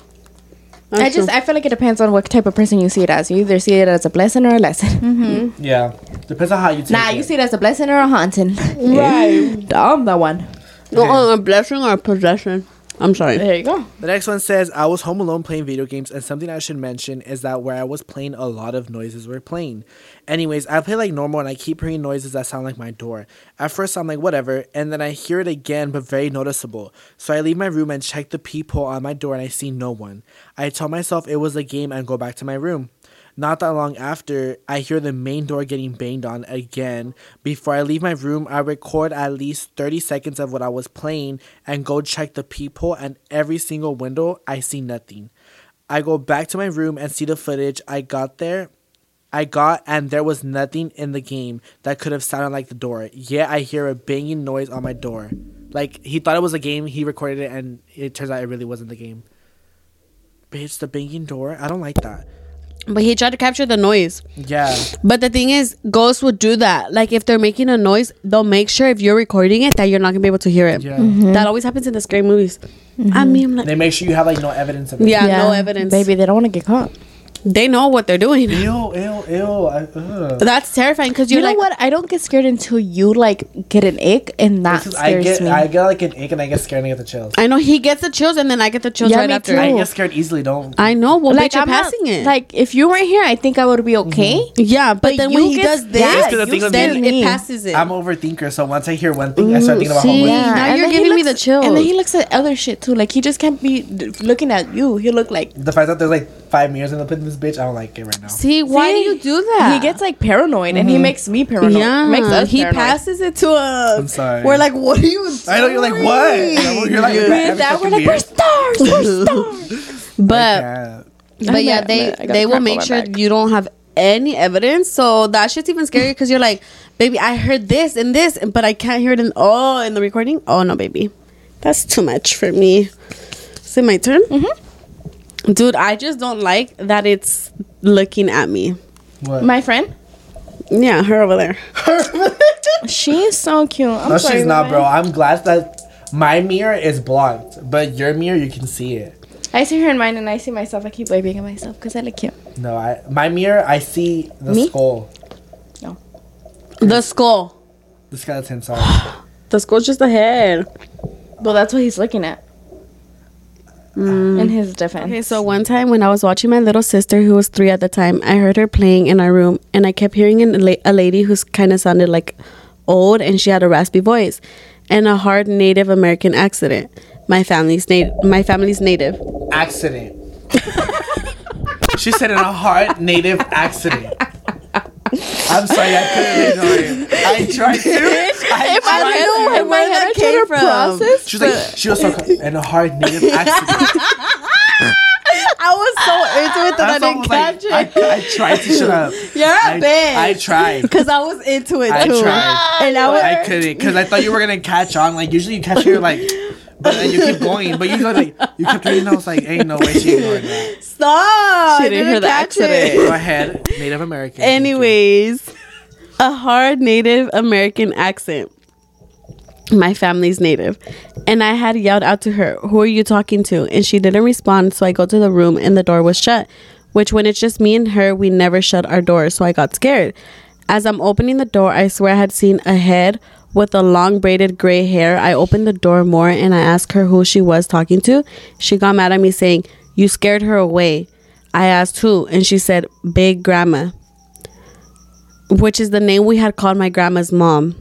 That's I just true. I feel like it depends on what type of person you see it as. You either see it as a blessing or a lesson. Mm-hmm. Yeah. Depends on how you take Nah, it. Nah, you see it as a blessing or a haunting. Right. I'm the one. No, uh, a blessing or a possession. I'm sorry. There you go. The next one says, I was home alone playing video games, and something I should mention is that where I was playing, a lot of noises were playing. Anyways, I play like normal, and I keep hearing noises that sound like my door. At first, I'm like, whatever, and then I hear it again, but very noticeable. So I leave my room and check the peephole on my door, and I see no one. I tell myself it was a game and go back to my room. Not that long after, I hear the main door getting banged on again. Before I leave my room, I record at least 30 seconds of what I was playing and go check the peephole, and every single window, I see nothing. I go back to my room and see the footage I got there. I got, and there was nothing in the game that could have sounded like the door. Yet I hear a banging noise on my door. Like, he thought it was a game, he recorded it, and it turns out it really wasn't the game. Bitch, the banging door? I don't like that. But he tried to capture the noise. Yeah. But the thing is, ghosts would do that. Like if they're making a noise, they'll make sure if you're recording it that you're not gonna be able to hear it. Yeah. Mm-hmm. That always happens in the scary movies. I mm-hmm. mean, I'm like, They make sure you have like no evidence of it. yeah, no evidence. Baby, they don't want to get caught. They know what they're doing. Ew, ew, ew. I. That's terrifying because You you're know like, what? I don't get scared until you like get an ick, and that Because I scares get, me. I get like an ache and I get scared and I get the chills. I know he gets the chills and then I get the chills Yeah, right me after. too. I get scared easily. Don't. I know. Well, like bitch, you're I'm not- passing it. Like if you weren't here, I think I would be okay. Mm-hmm. yeah, but, but then when you he get does this, That's the thing you with then me. it passes it. I'm overthinker, so once I hear one thing, I start thinking about see? Yeah. now and you're then he giving me the chills. And then he looks at other shit too. Like he just can't be looking at you. He look like The fact that they're like five mirrors in the pit in this bitch, I don't like it right now. See, why See? do you do that? he gets like paranoid, and he makes me paranoid. yeah, makes us he paranoid. passes it to us. I'm sorry. We're like, what are you? Doing? I know you're like what? You're like, Yeah. every With that, we're like, we're stars, we're stars. But Yeah. but yeah, they at- I got they will make sure back. you don't have any evidence. So that shit's even scary because you're like, baby, I heard this and this, but I can't hear it in oh in the recording. Oh no, baby, that's too much for me. Is it my turn? Mm-hmm. Dude, I just don't like that it's looking at me. What? My friend, Yeah, her over there. she's so cute. I'm no, sorry, she's not, bro. I'm glad that my mirror is blocked, but your mirror you can see it. I see her in mine, and I see myself. I keep waving at myself because I look cute. No, I my mirror I see the Me? skull, No, The skull. the skeleton. Sorry. The skull's just a head. Well, that's what he's looking at. Mm. In his defense. Okay, so one time when I was watching my little sister, who was three at the time, I heard her playing in our room, and I kept hearing an, a a lady who's kind of sounded like old, and she had a raspy voice and a hard Native American accent. My family's native. My family's native. accident. she said in a hard native accident. I'm sorry, I couldn't ignore it. I tried to. I If I tried don't know where my Where head came from. process. She was like, she was so in a hard native accident. I was so into it that That's I didn't I catch like, it. I, I tried to shut up. You're a I, bitch. I tried. Because I was into it I too. tried. And I was. I couldn't because I thought you were gonna catch on. Like usually you catch your like, but then you keep going. But you go like you kept reading. I was like, ain't no way she ignored that. Stop. She I didn't hear the catch accident. it. Go ahead, Native American. Anyways, a hard Native American accent. My family's native. And I had yelled out to her, Who are you talking to? And she didn't respond. So I go to the room and the door was shut. Which, when it's just me and her, we never shut our door. So I got scared. As I'm opening the door, I swear I had seen a head with the long braided gray hair. I opened the door more and I asked her who she was talking to. She got mad at me saying, You scared her away. I asked who, and she said, Big Grandma which is the name we had called my grandma's mom.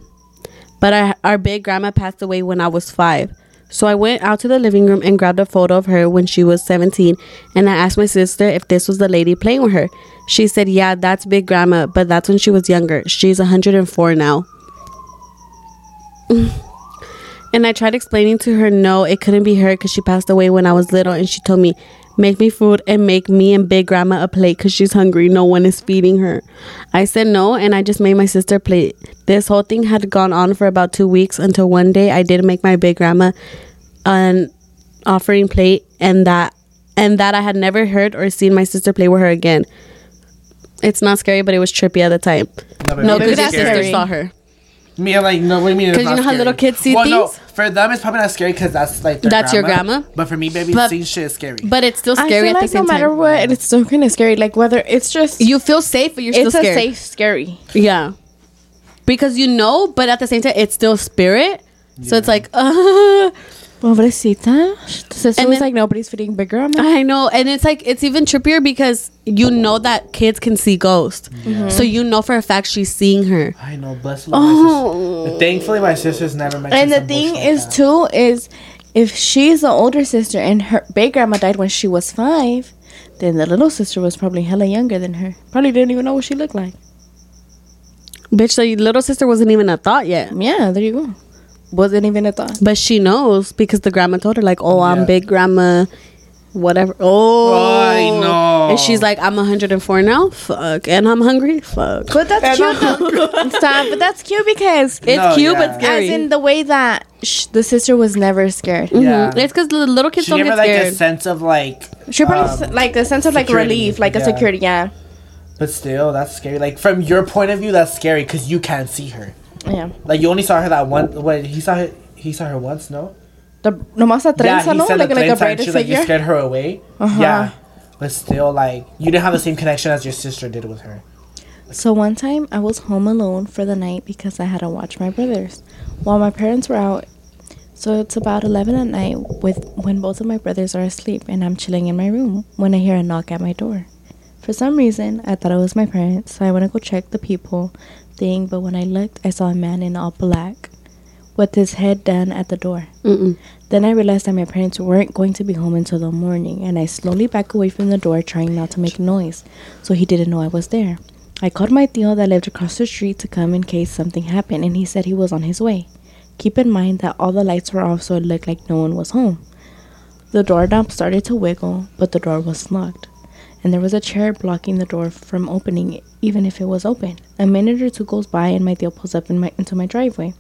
But I, our big grandma passed away when I was five. So I went out to the living room and grabbed a photo of her when she was 17. And I asked my sister if this was the lady playing with her. She said, Yeah, that's big grandma, but that's when she was younger. She's 104 now. And I tried explaining to her, no, it couldn't be her because she passed away when I was little. And she told me, Make me food and make me and big grandma a plate because she's hungry. No one is feeding her. I said no, and I just made my sister a plate. This whole thing had gone on for about two weeks until one day I did make my big grandma an offering plate, and that and that I had never heard or seen my sister play with her again. It's not scary, but it was trippy at the time. No, No, because your sister saw her. Me, I'm like, no, what do you mean? it's 'Cause you not know how little kids see well, No, for them, it's probably not scary because that's like their That's your grandma? But for me, baby, But- seeing shit is scary. But it's still I scary feel at the like no same matter time. what, it's still kind of scary. Like whether it's just You feel safe, but you're still scared. it's a safe scary. Yeah. Because you know, but at the same time, it's still spirit. So it's like, uh, Pobrecita. Sister And was like nobody's feeding big grandma. I know. And it's like, it's even trippier because you know that kids can see ghosts. Mm-hmm. So you know for a fact she's seeing her. I know, bless the Lord. Oh. my. Thankfully, my sister's never mentioned. And the thing like is that. too is if she's the older sister and her big grandma died when she was five, then the little sister was probably hella younger than her. Probably didn't even know what she looked like. Bitch, the little sister wasn't even a thought yet. Yeah, there you go. Wasn't even a thought. But she knows because the grandma told her, like, oh, I'm Yeah. big grandma. whatever. Oh, I know. And she's like, I'm 104 now. Fuck, and I'm hungry. Fuck. But that's cute. though. Stop. But that's cute because It's No, cute, yeah. but scary. as in the way that sh- the sister was never scared. Yeah. Mhm. It's because the little kids She don't gave her get like a sense of like, She probably Um, like a sense of like security, relief, like a security. Yeah, but still, that's scary. Like from your point of view, that's scary because you can't see her. Yeah. Like you only saw her that one. Wait, he saw her. He saw her once, no? The nomás a trenza, no? said Like like a trenza and braided she, like, you scared her away. Uh-huh. Yeah, but still, like you didn't have the same connection as your sister did with her. So one time I was home alone for the night because I had to watch my brothers while my parents were out. So it's about 11 at night with when both of my brothers are asleep and I'm chilling in my room when I hear a knock at my door. For some reason, I thought it was my parents, so I went to go check the people thing, but when I looked, I saw a man in all black with his head down at the door. Mm-mm. Then I realized that my parents weren't going to be home until the morning, and I slowly back away from the door, trying not to make noise, so he didn't know I was there. I called my tío that lived across the street to come in case something happened, and he said he was on his way. Keep in mind that all the lights were off, so it looked like no one was home. The doorknob started to wiggle, but the door was locked, and there was a chair blocking the door from opening, even if it was open. A minute or two goes by, and my tío pulls up in my, into my driveway,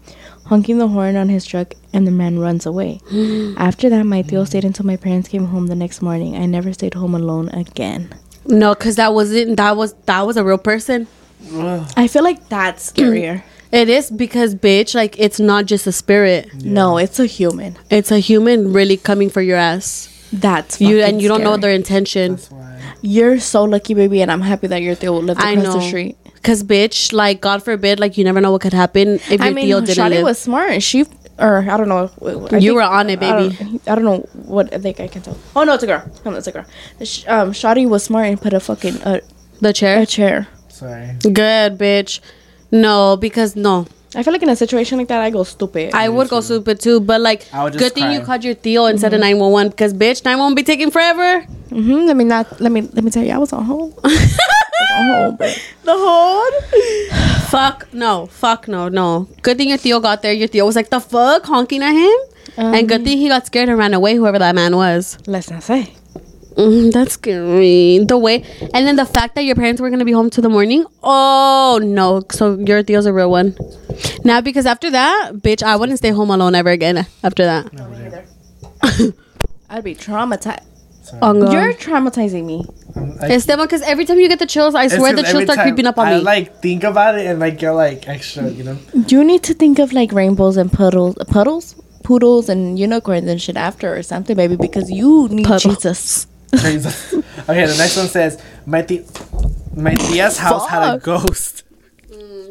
honking the horn on his truck, and the man runs away. After that, my tío stayed until my parents came home the next morning. I never stayed home alone again. No, because that wasn't. That was that was a real person. I feel like that's scarier. It is because bitch, like it's not just a spirit. No, it's a human. It's a human really coming for your ass. That's You and you don't know their intention. That's why. You're so lucky, baby, and I'm happy that your tío lived I across know. the street. Cause bitch, like God forbid, like you never know what could happen if your I mean, tío didn't Shadi live. was smart. She, or I don't know. I You think- were on it, I baby. don't, I don't know what I think I can tell. Oh no, it's a girl. No, it's a girl. Sh- Um, Shadi was smart and put a fucking uh, the chair. a chair. Sorry. Good bitch. No, because no, I feel like in a situation like that, I go stupid. I would go stupid too. But like, I would just good thing you cry. called your tío instead of nine one one. Because bitch, nine one be taking forever. mm-hmm. Let me not. Let me. Let me tell you, I was on hold. I on hold. The hold. fuck no. Fuck no. No. Good thing your tío got there. Your tío was like the fuck honking at him. and good thing he got scared and ran away. Whoever that man was. Let's not say. Mm, that's scary. The way, and then the fact that your parents were gonna be home to the morning. Oh no! So your tío's a real one. Now, because after that, bitch, I wouldn't stay home alone ever again. After that, I'd be traumatized. On You're traumatizing me. Um, I- Esteban, because every time you get the chills, I swear the chills start creeping up on I, me. like think about it and like get like extra, you know. You need to think of like rainbows and puddles, puddles, poodles, and unicorns and shit after or something, baby, because you need Puddle. Jesus. Jesus. okay, the next one says my th- my tia's house had a ghost.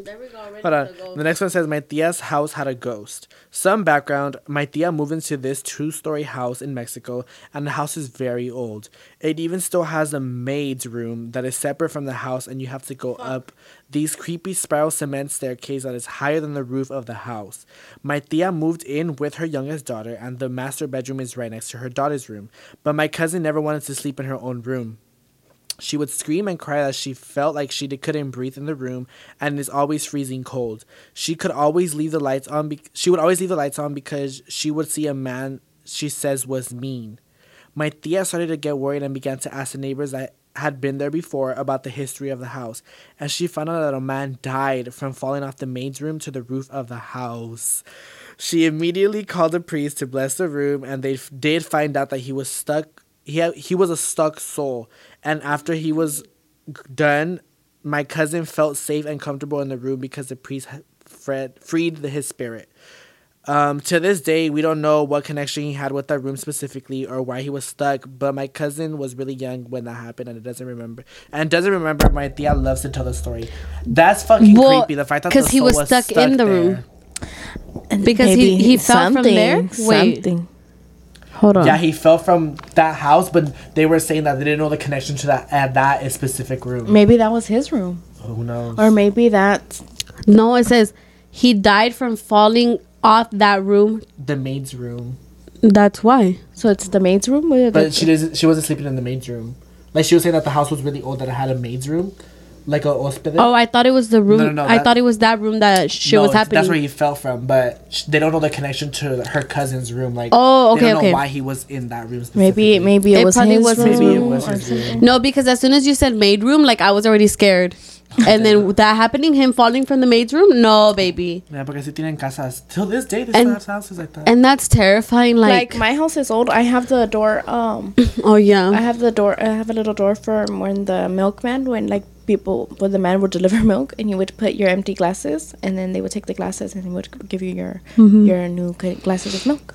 There we go. Hold on. The next one says my tia's house had a ghost. Some background: My tia moved into this two-story house in Mexico, and the house is very old. It even still has a maid's room that is separate from the house, and you have to go up these creepy spiral cement staircase that is higher than the roof of the house. My tia moved in with her youngest daughter, and the master bedroom is right next to her daughter's room. But my cousin never wanted to sleep in her own room. She would scream and cry as she felt like she couldn't breathe in the room and is always freezing cold. She could always leave the lights on. Be- she would always leave the lights on because she would see a man she says was mean. My tia started to get worried and began to ask the neighbors that had been there before about the history of the house. And she found out that a man died from falling off the maid's room to the roof of the house. She immediately called the priest to bless the room, and they f- did find out that he was stuck. He had, he was a stuck soul, and after he was done, my cousin felt safe and comfortable in the room because the priest had fred, freed the, his spirit. Um, to this day, we don't know what connection he had with that room specifically or why he was stuck. But my cousin was really young when that happened, and it doesn't remember. And doesn't remember. My tia loves to tell the story. That's fucking Well, creepy. The fact that 'cause the he soul was stuck in the room. there. And Because he- he fell from there? Wait. Something. Hold on. Yeah, he fell from that house, but they were saying that they didn't know the connection to that at that specific room. Maybe that was his room, Who knows? or maybe that's no, it says he died from falling off that room. the maid's room, That's why. so it's the maid's room. But she doesn't. She wasn't sleeping in the maid's room. Like she was saying that the house was really old, that it had a maid's room, like a hospital. Oh, I thought it was the room. No, no, no, I that- thought it was that room that shit No, was happening. That's where he fell from, but sh- they don't know the connection to her cousin's room. Like, Oh, they okay, don't okay. know why he was in that room. Maybe maybe it, It was his was room. Maybe it was his room. no, because as soon as you said maid room, like I was already scared. And then that happening, him falling from the maid's room, no, baby. Yeah, porque si tienen casas till this day. They And- still have houses like that. And that's terrifying. Like, Like, my house is old. I have the door. Um, oh yeah. I have the door. I have a little door for when the milkman, when like people, when the man would deliver milk, and you would put your empty glasses, and then they would take the glasses and they would give you your your new glasses of milk.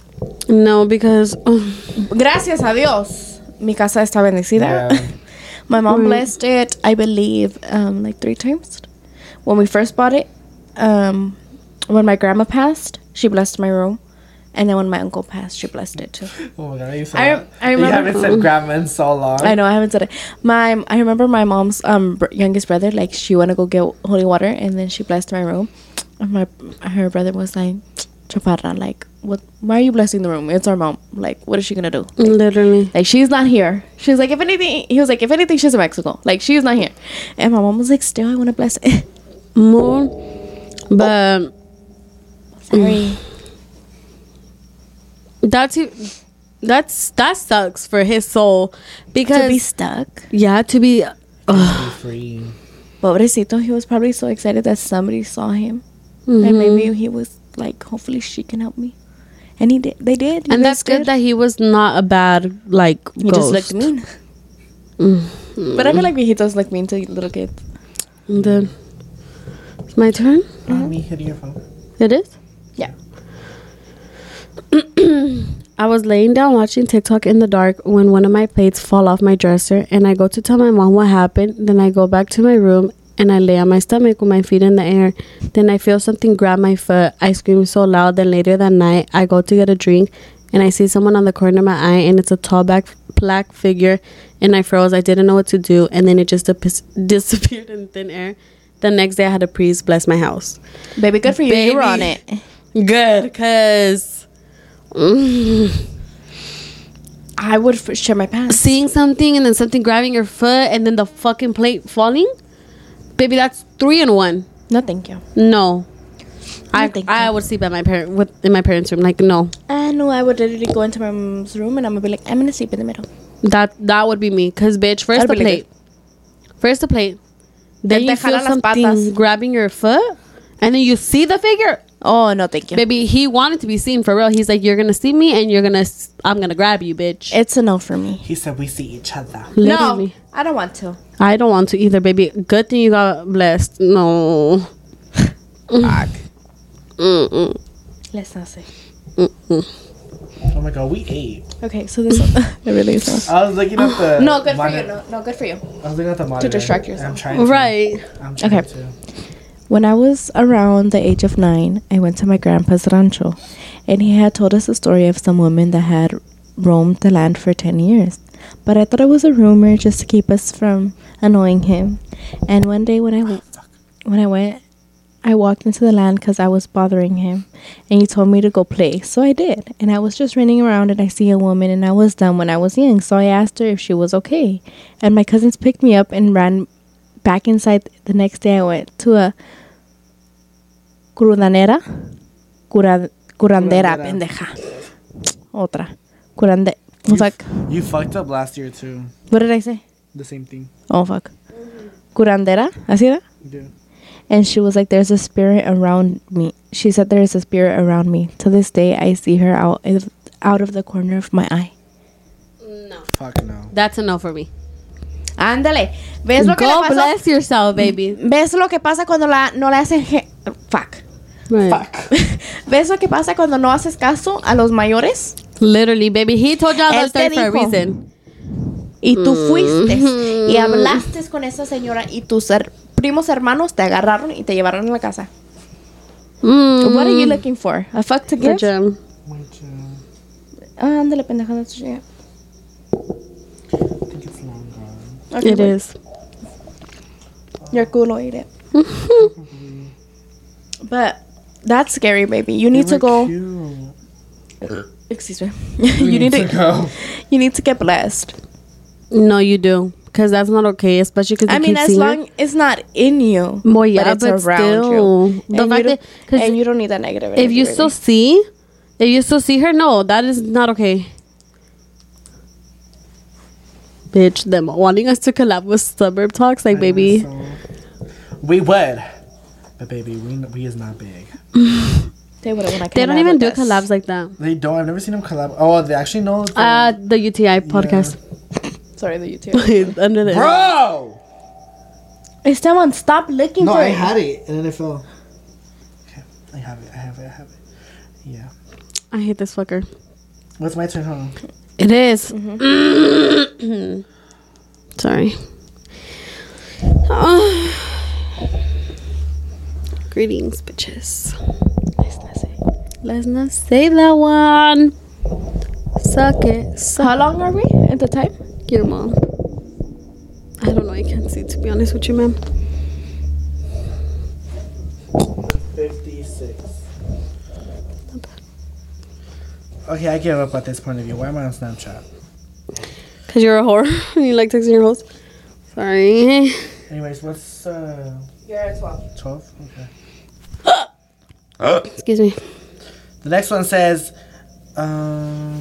no, because oh, Gracias a Dios, mi casa está bendecida. Yeah. My mom Right. blessed it, I believe, um, like three times. When we first bought it, um, when my grandma passed, she blessed my room, and then when my uncle passed, she blessed it too. oh my god, you said I rem- I You haven't said grandma in so long. I know I haven't said it. My I remember my mom's um br- youngest brother like she went to go get holy water and then she blessed my room. And my her brother was like, "Chaparra, like what? Why are you blessing the room? It's our mom. Like what is she gonna do? literally. Like she's not here. She's like if anything, he was like if anything, she's in Mexico. Like she's not here. And my mom was like, still I want to bless it. More. But Sorry. That's that's that sucks for his soul because to be stuck. yeah to be Be free. Pobrecito, he was probably so excited that somebody saw him, Mm-hmm. and maybe he was like, hopefully she can help me. And he did. They did. You and guys that's good did. that he was not a bad like He ghost. just looked mean. Mm-hmm. But I feel like he does look mean to little kids. And then it's my turn. Me hitting your phone. It is. I was laying down watching TikTok in the dark when one of my plates fall off my dresser and I go to tell my mom what happened. Then I go back to my room and I lay on my stomach with my feet in the air. Then I feel something grab my foot. I scream so loud. Then later that night, I go to get a drink and I see someone on the corner of my eye and it's a tall black black figure and I froze. I didn't know what to do and then it just dis- disappeared in thin air. The next day I had a priest bless my house. Baby, good for you. You were on it. Good, cause I would f- share my pants. seeing something and then something grabbing your foot and then the fucking plate falling, baby, that's three in one. No, thank you. No, I thank I would sleep at my parent with in my parents' room. Like no, ah, I know I would literally go into my mom's room and I'm gonna be like, I'm gonna sleep in the middle. that that would be me. Cause bitch, first That'd the be really plate, first the plate, then Then you feel something grabbing your foot, and then you see the figure. Oh no, thank you. Baby, he wanted to be seen for real. He's like, you're gonna see me, and you're gonna, I'm gonna grab you, bitch. It's a no for me. He said we see each other. Literally. No, I don't want to. I don't want to either, baby. Good thing you got blessed. No. Fuck. Mm-mm. Let's not say. Oh my god, we ate. Okay, so this it really is no. I was looking at the. No, good for you. No, no, good for you. I was looking at the monitor. To distract yourself. I'm trying to. Right. I'm trying Okay. to. When I was around the age of nine, I went to my grandpa's rancho, and he had told us a story of some woman that had roamed the land for 10 years. But I thought it was a rumor just to keep us from annoying him. And one day when when I went, I walked into the land because I was bothering him, and he told me to go play. So I did, and I was just running around, and I see a woman, and I was dumb when I was young. So I asked her if she was okay, and my cousins picked me up and ran back inside. The next day, I went to a curandanera, cura, curandera, Curandera. pendeja, otra, curande. I was like, You fucked up last year too. what did I say? The same thing. Oh fuck, curandera, así era. Dude. And she was like, "There's a spirit around me." She said, "There is a spirit around me." To this day, I see her out of, out of the corner of my eye. No. Fuck no. That's a no for me. Ándale, ves lo que le Go pasa. bless yourself, baby. ¿Ves lo que pasa cuando la, no le hacen... Fuck. Right. Fuck. ¿Ves lo que pasa cuando no haces caso a los mayores? Literally, baby. He told y'all Él te for a reason. Y tú fuiste Mm-hmm. y hablaste con esa señora y tus her- primos hermanos te agarraron y te llevaron a la casa. Mm. What are you looking for? A fuck to give? Ah, ándale, pendeja. It wait. is. Your culo ate it. but that's scary, baby. You need They to go. cute. Excuse me. you need to. go. You need to get blessed. No, you do. because that's not okay, especially because I mean, as long it's not in you, Well, yeah, it's but still, the and you, that- don't, 'cause and you don't need that negative. if energy, you really. still see, if you still see her, no, that is not okay. Bitch, them wanting us to collab with suburb talks, like baby. So, we would, but baby, we we is not big. they would have They don't even do collabs like that. They don't. I've never seen them collab. Oh, they actually know. the- Uh, the UTI podcast Sorry, the YouTube. under there. Bro. Esteban, stop looking No, for I it. had it and then it fell. Okay, I have it. I have it. I have it. Yeah. I hate this fucker. What's my turn? Hold on. It is. Mm-hmm. Mm-hmm. Sorry. Uh. Greetings, bitches. Let's not say that one. Suck it. Suck How long are we at the time? your mom. I don't know. I can't see, to be honest with you, ma'am. Okay, I give up at this point of view. Why am I on Snapchat? Because you're a whore. and you like texting your host. Sorry. Anyways, what's uh You're at 12. twelve? Okay. Excuse me. The next one says, um,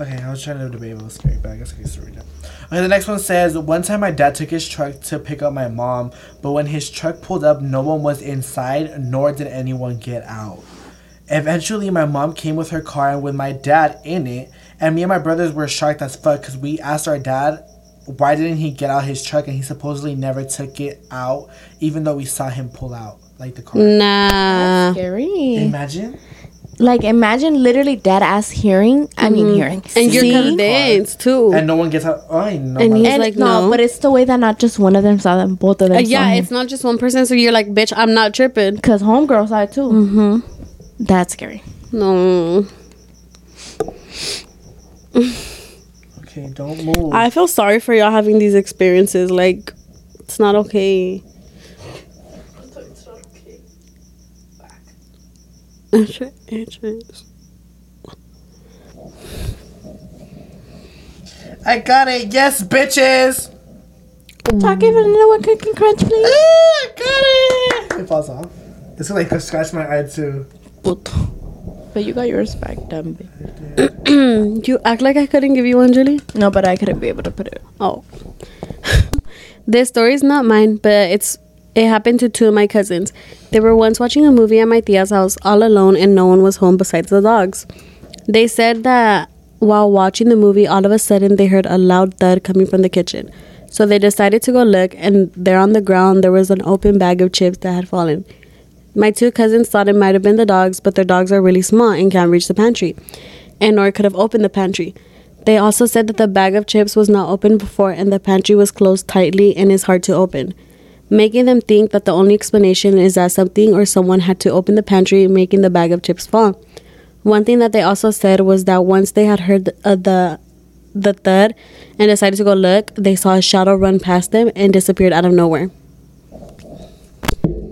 okay, I was trying to debate it was scary, but I guess I can still read it. Okay, the next one says, one time my dad took his truck to pick up my mom, but when his truck pulled up, no one was inside, nor did anyone get out. Eventually, my mom came with her car and with my dad in it, and me and my brothers were shocked as fuck because we asked our dad why didn't he get out his truck and he supposedly never took it out even though we saw him pull out like the car Nah. Scary. imagine Like, imagine literally dead ass hearing. I mean, hearing. And you're seeing. convinced, too. and no one gets out oh I know And he's And like, no, no. but it's the way that not just one of them saw them, both of them Uh, saw yeah, him. it's not just one person, so you're like, bitch, I'm not tripping. Because homegirl saw it too. Mm-hmm. That's scary. No. okay don't move I feel sorry for y'all having these experiences. Like, it's not okay. It's- I got it yes bitches Talk even know what cooking crunch, please. Ah, I got it it falls off it's like a scratch my eye too But you got yours back, dumb bitch. you act like I couldn't give you one, Julie. No, but I couldn't be able to put it. Oh. this story is not mine, but it's it happened to two of my cousins. They were once watching a movie at my tia's house all alone and no one was home besides the dogs. They said that while watching the movie, all of a sudden they heard a loud thud coming from the kitchen. So they decided to go look and there on the ground there was an open bag of chips that had fallen. My two cousins thought it might have been the dogs, but their dogs are really small and can't reach the pantry, and nor could have opened the pantry. They also said that the bag of chips was not opened before and the pantry was closed tightly and is hard to open, making them think that the only explanation is that something or someone had to open the pantry, making the bag of chips fall. One thing that they also said was that once they had heard uh, the the thud and decided to go look, they saw a shadow run past them and disappeared out of nowhere.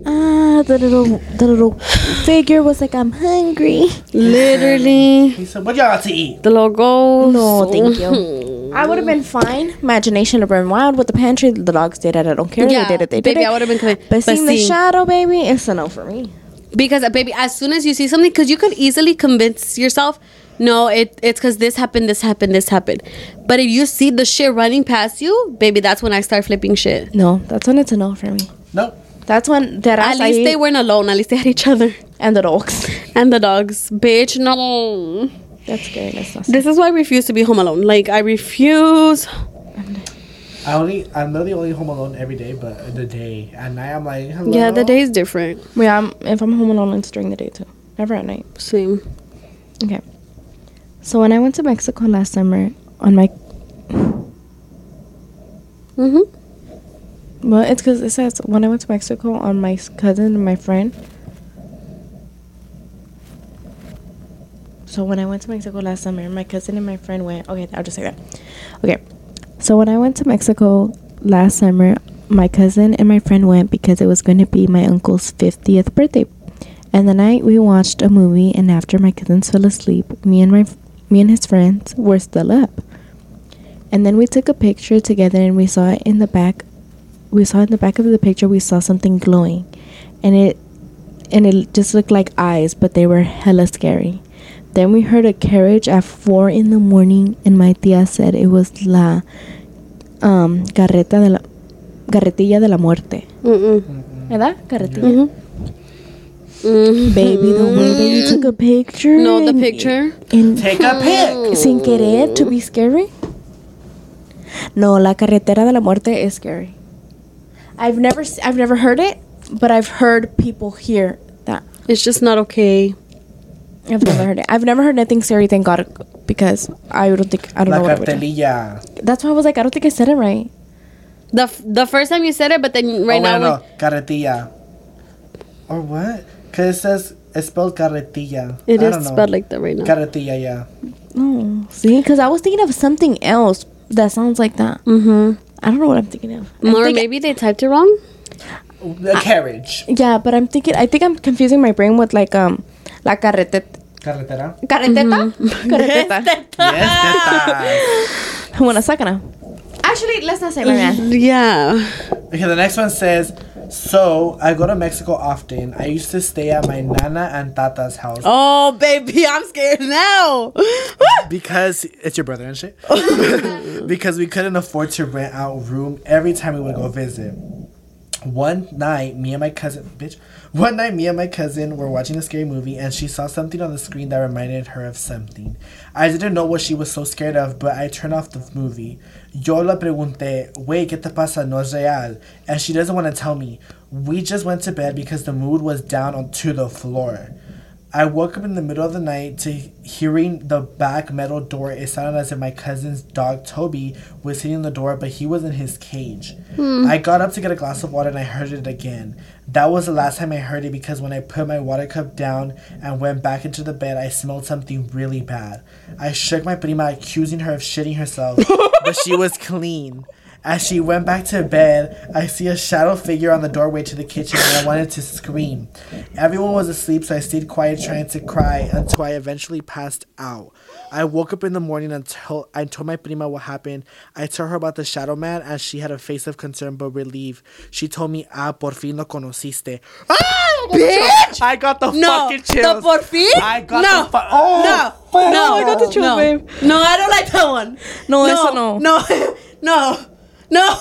Ah, the little the little figure was like, I'm hungry. Literally, he said what y'all got to eat the little logo. No, thank you. I would have been fine. Imagination would have been wild with the pantry. The dogs did it. I don't care. Yeah, they did it. They baby, did it. I would've been coming- But, but seeing the shadow, baby, it's a no for me. Because uh, baby, as soon as you see something, because you could easily convince yourself, no, it it's because this happened, this happened, this happened. But if you see the shit running past you, baby, that's when I start flipping shit. No, that's when it's a no for me. nope That's when that At least they weren't alone. At least they had each other and the dogs. and the dogs. Bitch, no. That's scary. That's not This is why I refuse to be home alone. Like I refuse. I only I'm literally only home alone every day but the day at night I'm like hello Yeah, the day is different. Yeah, I'm, if I'm home alone, it's during the day too. Never at night. Same. Okay. So when I went to Mexico last summer on my mm Mhm. well, it's because it says when I went to Mexico on my cousin and my friend. So when I went to Mexico last summer, my cousin and my friend went. Okay, I'll just say that. Okay. So when I went to Mexico last summer, my cousin and my friend went because it was going to be my uncle's 50th birthday. And the night we watched a movie, and after my cousins fell asleep, me and my me and his friends were still up. And then we took a picture together, and we saw it in the back. We saw in the back of the picture, we saw something glowing, and it and it just looked like eyes, but they were hella scary. Then we heard a carriage at four in the morning, and my tia said it was la um, carreta de la carretilla de la muerte. Mm-mm. ¿Verdad? Carretilla. Mhm. Mhm. Baby, the way that you took a picture. No, the and- picture. and Take a pic. sin querer to be scary. No, la carretera de la muerte is scary. I've never, I've never heard it, but I've heard people hear that. It's just not okay. I've never heard it. I've never heard anything scary. Thank God, because I don't think I don't La know what I would do. cartelilla. That's why I was like, I don't think I said it right. The f- the first time you said it, but then right oh, now. wait, no, no. carretilla. Or what? Because it says, it's spelled carretilla. It I is don't know. spelled like that right now. Carretilla, yeah. Oh, see, because I was thinking of something else that sounds like that. Mm-hmm. I don't know what I'm thinking of. I'm Or thinking- maybe they typed it wrong. The carriage. Yeah, but I'm thinking. I think I'm confusing my brain with like um, la carreteta. Carretera. Carreteta. Carreteta. yes, teta. Una sacana. Actually, let's not say my man. Mm, yeah. Okay, the next one says, so I go to Mexico often. I used to stay at my nana and tata's house Oh, baby, I'm scared now. because it's your brother and shit. because we couldn't afford to rent out room every time we would go visit. One night, me and my cousin, bitch. One night, me and my cousin were watching a scary movie, and she saw something on the screen that reminded her of something. I didn't know what she was so scared of, but I turned off the movie. Yo le pregunté, "Wait, ¿qué te pasa? No es real." And she doesn't want to tell me. We just went to bed because the mood was down onto the floor. I woke up in the middle of the night to hearing the back metal door. It sounded as if my cousin's dog Toby was hitting the door, but he was in his cage. Hmm. I got up to get a glass of water and I heard it again. That was the last time I heard it because when I put my water cup down and went back into the bed, I smelled something really bad. I shook my prima, accusing her of shitting herself, but she was clean. As she went back to bed, I see a shadow figure on the doorway to the kitchen and I wanted to scream. Everyone was asleep, so I stayed quiet trying to cry until I eventually passed out. I woke up in the morning until I told my prima what happened. I told her about the shadow man and she had a face of concern but relief. She told me, ah, por fin lo conociste. Ah, Bitch! I got the No, fucking chills. the por fin? I got no, the fu- oh, no, fuck. no, I got the chills, no. babe. No, I don't like that one. No, eso no. no, no, no.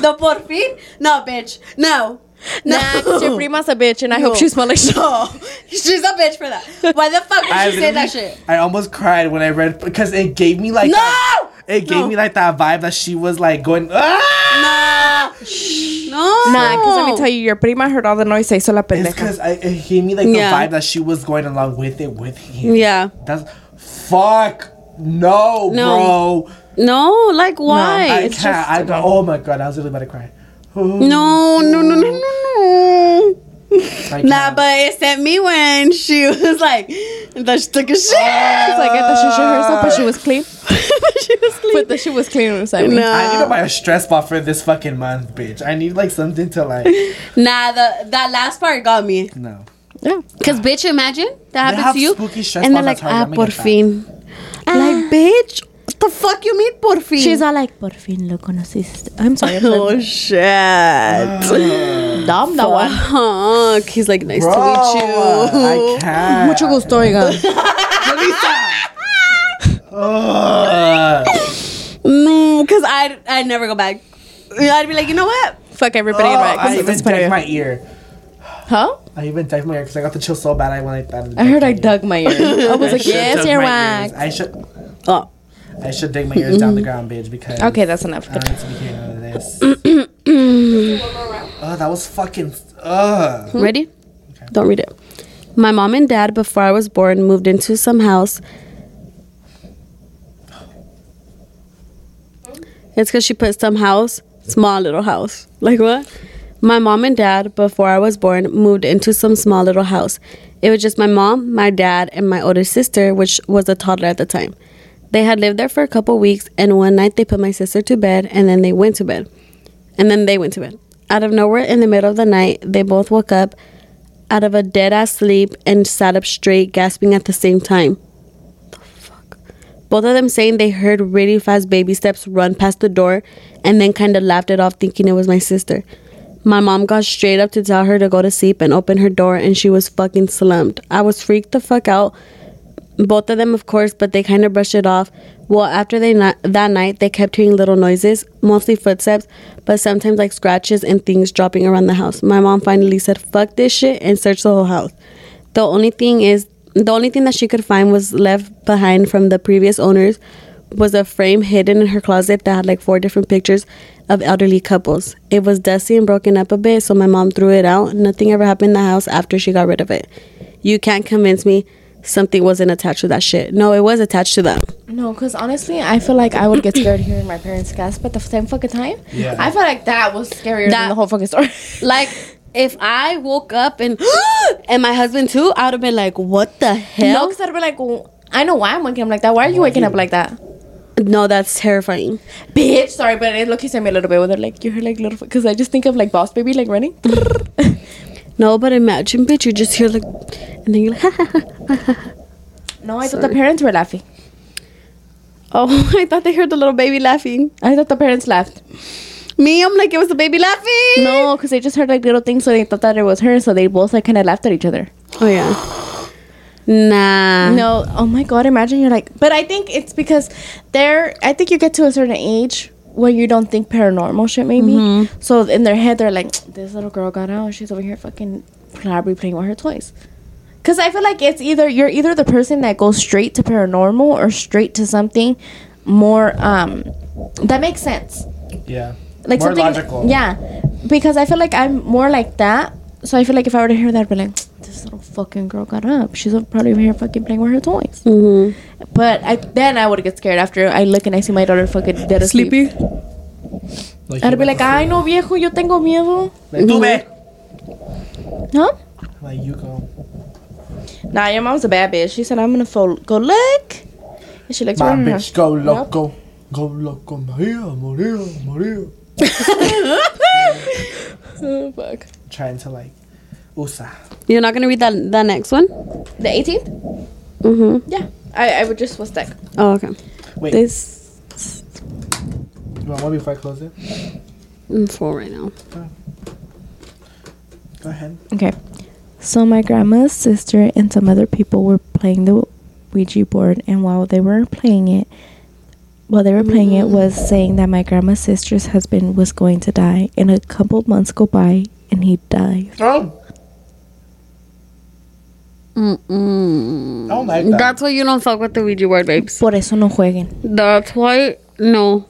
the por fin? No, bitch. No. No. Nah, 'cause your prima's a bitch, and I hope No. she smells like. No, she's a bitch for that. Why the fuck would I she say that shit? I almost cried when I read because it gave me like No! that- it gave No. me like that vibe that she was like going ah. No. No. Nah, because let me tell you, your prima heard all the noise, se hizo la It's because it gave me like the Yeah. vibe that she was going along with it with him. Yeah. That's fuck no, No. bro. No, like why? No, I It's can't. just- I got. Oh my god, I was really about to cry. no, no, no, no, no, no. Nah, but it sent me when she was like, that she took a shit. She's like, I thought she shit herself, but she was clean. she was clean. But the shit was clean inside me. No. I need to buy a stress ball for this fucking month, bitch. I need like something to like. Nah, the that last part got me. No. Yeah. Cause bitch, imagine that happens have to you, spooky stress and they're like, ah, por fin. Like, bitch, what the fuck you mean por fin? She's all like, por fin lo conociste. I'm sorry. I'm oh, sorry. oh shit. Dumb, that one. Fuck. He's like, nice Bro, to meet you. I can't. Mucho gusto, oiga. Ugh. No, cause I I never go back. I'd be like, you know what? Fuck everybody Oh, in my I even that's dug my ear. Huh? I even dug my ear because I got the chill so bad I went like that. I heard I dug my ear. I was like, should yes, dug you're my I should. Oh. I should dig my ears down the mm-hmm. ground, bitch, because Okay, that's enough. I don't need to be hearing none of this. oh, that was fucking. Ugh. Ready? Don't read it. My mom and dad, before I was born, moved into some house. It's because she put some house, small little house. Like what? My mom and dad, before I was born, moved into some small little house. It was just my mom, my dad, and my older sister, which was a toddler at the time. They had lived there for a couple weeks, and one night they put my sister to bed, and then they went to bed. And then they went to bed. Out of nowhere, in the middle of the night, they both woke up out of a dead ass sleep and sat up straight, gasping at the same time. The fuck? Both of them saying they heard really fast baby steps run past the door and then kind of laughed it off, thinking it was my sister. My mom got straight up to tell her to go to sleep and open her door, and she was fucking slumped. I was freaked the fuck out. Both of them, of course, but they kind of brushed it off. Well, after they that night, they kept hearing little noises, mostly footsteps, but sometimes like scratches and things dropping around the house. My mom finally said, "Fuck this shit," and searched the whole house. The only thing is, the only thing that she could find was left behind from the previous owners was a frame hidden in her closet that had like four different pictures of elderly couples. It was dusty and broken up a bit, so my mom threw it out. Nothing ever happened in the house after she got rid of it. You can't convince me something wasn't attached to that shit. No, it was attached to them. No, because honestly, I feel like I would get scared hearing my parents gasp at the same fucking time. Yeah. I feel like that was scarier That- than the whole fucking story. Like if I woke up and and my husband too, I would have been like, "What the hell?" no, hell?" because I'd be like, well, I know why I'm waking up like that. Why are you waking up like that? No, that's terrifying. Bitch, sorry, but it look sent me a little bit where they're like, you heard like little, because I just think of like Boss Baby like running. No, but imagine, bitch, you just hear like, and then you're like, no, I thought the parents were laughing. "Oh, I thought they heard the little baby laughing." I thought the parents laughed. Me, I'm like, it was the baby laughing. No, because they just heard like little things, so they thought that it was her, so they both like kind of laughed at each other. Oh yeah. Nah. No, oh my god, imagine you're like, but I think it's because they're, I think you get to a certain age where you don't think paranormal shit, maybe. So in their head, they're like, this little girl got out, and she's over here fucking probably playing with her toys. Because I feel like it's either, you're either the person that goes straight to paranormal or straight to something more, um, that makes sense. Yeah. Like More something, logical. Yeah. Because I feel like I'm more like that. So I feel like if I were to hear that, I'd be like, this little fucking girl got up. She's probably over here fucking playing with her toys. Mhm. But I then I would get scared after I look and I see my daughter fucking dead asleep. Sleepy. Like, I'd be like, ay no viejo, yo tengo miedo. like, tú ve. Huh? Like, you go. Nah, your mom's a bad bitch. She said I'm gonna fo- go look. And she looks My right at bitch, go loco. Go loco, Maria, Maria, Maria. Oh, fuck. Trying to, like, usa. You're not gonna read that that next one. The 18th? Mhm. Yeah. I, I would just was stuck. Oh okay. Wait, This you want one before I close it? I'm full right now. Go ahead. Okay. So my grandma's sister and some other people were playing the Ouija board, and while they were playing it, while they were playing it, was saying that my grandma's sister's husband was going to die, and a couple months go by, and he dies. Oh, Mm-mm. Don't like that. That's why you don't fuck with the Ouija board, babes. Por eso no jueguen. That's why no.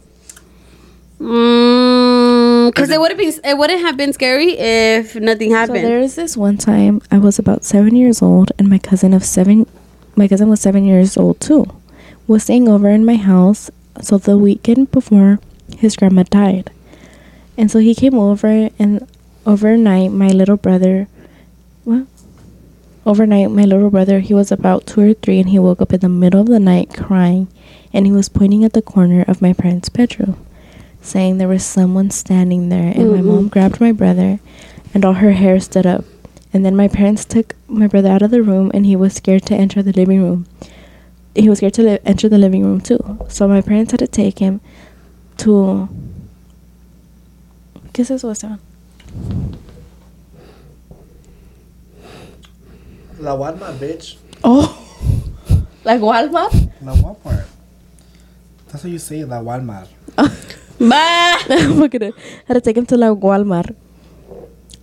Mm, because Is it- it would have been it wouldn't have been scary if nothing So happened. there is this one time I was about seven years old, and my cousin of seven, my cousin was seven years old too, was staying over in my house. So the weekend before his grandma died, and so he came over, and overnight my little brother, what? Overnight, my little brother, he was about two or three, and he woke up in the middle of the night crying, and he was pointing at the corner of my parents' bedroom, saying there was someone standing there. And my Mhm. mom grabbed my brother, and all her hair stood up. And then my parents took my brother out of the room, and he was scared to enter the living room. He was scared to li- enter the living room too. So my parents had to take him to. ¿Qué es eso, Esteban? La Walmart, bitch. Oh, like Walmart. La Walmart. That's what you say, La Walmart. Bah! Look at it. Had to take him to La Walmart.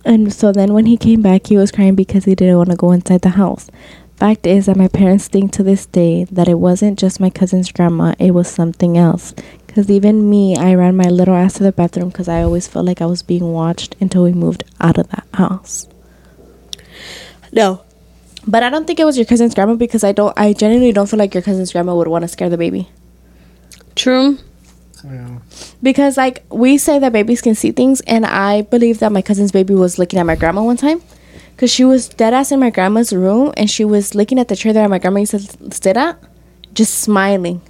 And so then when he came back, he was crying because he didn't want to go inside the house. Fact is that my parents think to this day that it wasn't just my cousin's grandma, it was something else. Because even me, I ran my little ass to the bathroom because I always felt like I was being watched until we moved out of that house. No. But I don't think it was your cousin's grandma because I don't, I genuinely don't feel like your cousin's grandma would want to scare the baby. True. Yeah. Because like we say that babies can see things, and I believe that my cousin's baby was looking at my grandma one time, because she was dead ass in my grandma's room, and she was looking at the chair that my grandma used to sit at, just smiling.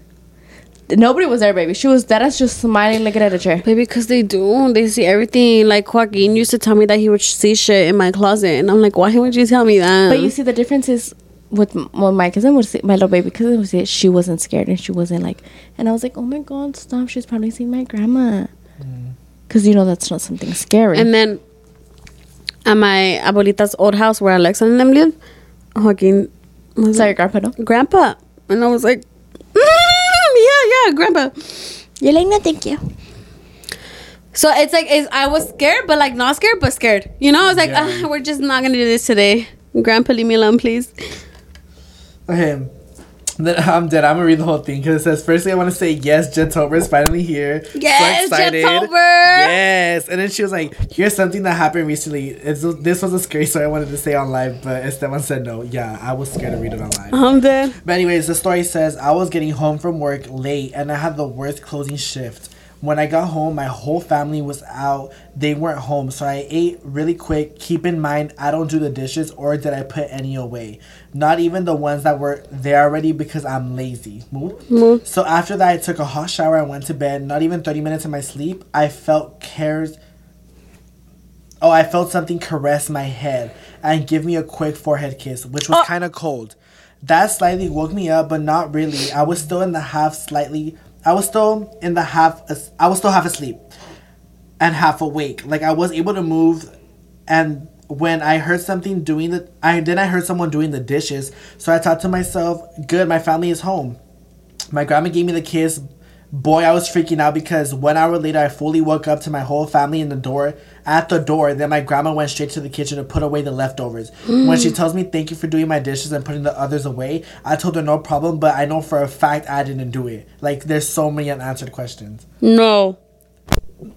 Nobody was there, baby. She was dead as just smiling, looking at a chair. Baby, because they do. They see everything. Like Joaquin used to tell me that he would see shit in my closet. And I'm like, why would you tell me that? But you see, the difference is with m- well, my cousin would see, my little baby cousin would see it. She wasn't scared and she wasn't like, and I was like, oh my god, stop! She's probably seeing my grandma. Because you know that's not something scary. And then at my abuelita's old house where Alexa and them live, Joaquin was Sorry, like, grandpa, no. Grandpa. And I was like, "Mm, yeah, yeah, Grandpa. You're like, no, thank you. So it's like it's, I was scared, but like not scared, but scared. You know, I was like, Yeah. "Ah, we're just not gonna do this today. Grandpa, leave me alone, please. Okay. Then I'm dead. I'm gonna read the whole thing because it says, firstly, I want to say yes, Jentober is finally here. Yes, Jentober! Yes. And then she was like, here's something that happened recently. It's, this was a scary story I wanted to say on live, but Esteban said no. Yeah, I was scared to read it on live. I'm dead. But anyways, the story says I was getting home from work late and I had the worst closing shift. When I got home, my whole family was out. They weren't home, so I ate really quick. Keep in mind, I don't do the dishes or did I put any away. Not even the ones that were there already because I'm lazy. Move. So after that, I took a hot shower and went to bed. Not even 30 minutes of my sleep, I felt cares Oh, I felt something caress my head and give me a quick forehead kiss, which was oh. kind of cold. That slightly woke me up, but not really. I was still in the half slightly. I was still in the half. I was still half asleep and half awake. Like I was able to move, and when I heard something doing the, I then I heard someone doing the dishes. So I thought to myself, "Good, my family is home." My grandma gave me the kiss. Boy, I was freaking out because one hour later, I fully woke up to my whole family in the door, at the door. Then my grandma went straight to the kitchen to put away the leftovers. when she tells me thank you for doing my dishes and putting the others away, I told her no problem, but I know for a fact I didn't do it. Like, there's so many unanswered questions. No.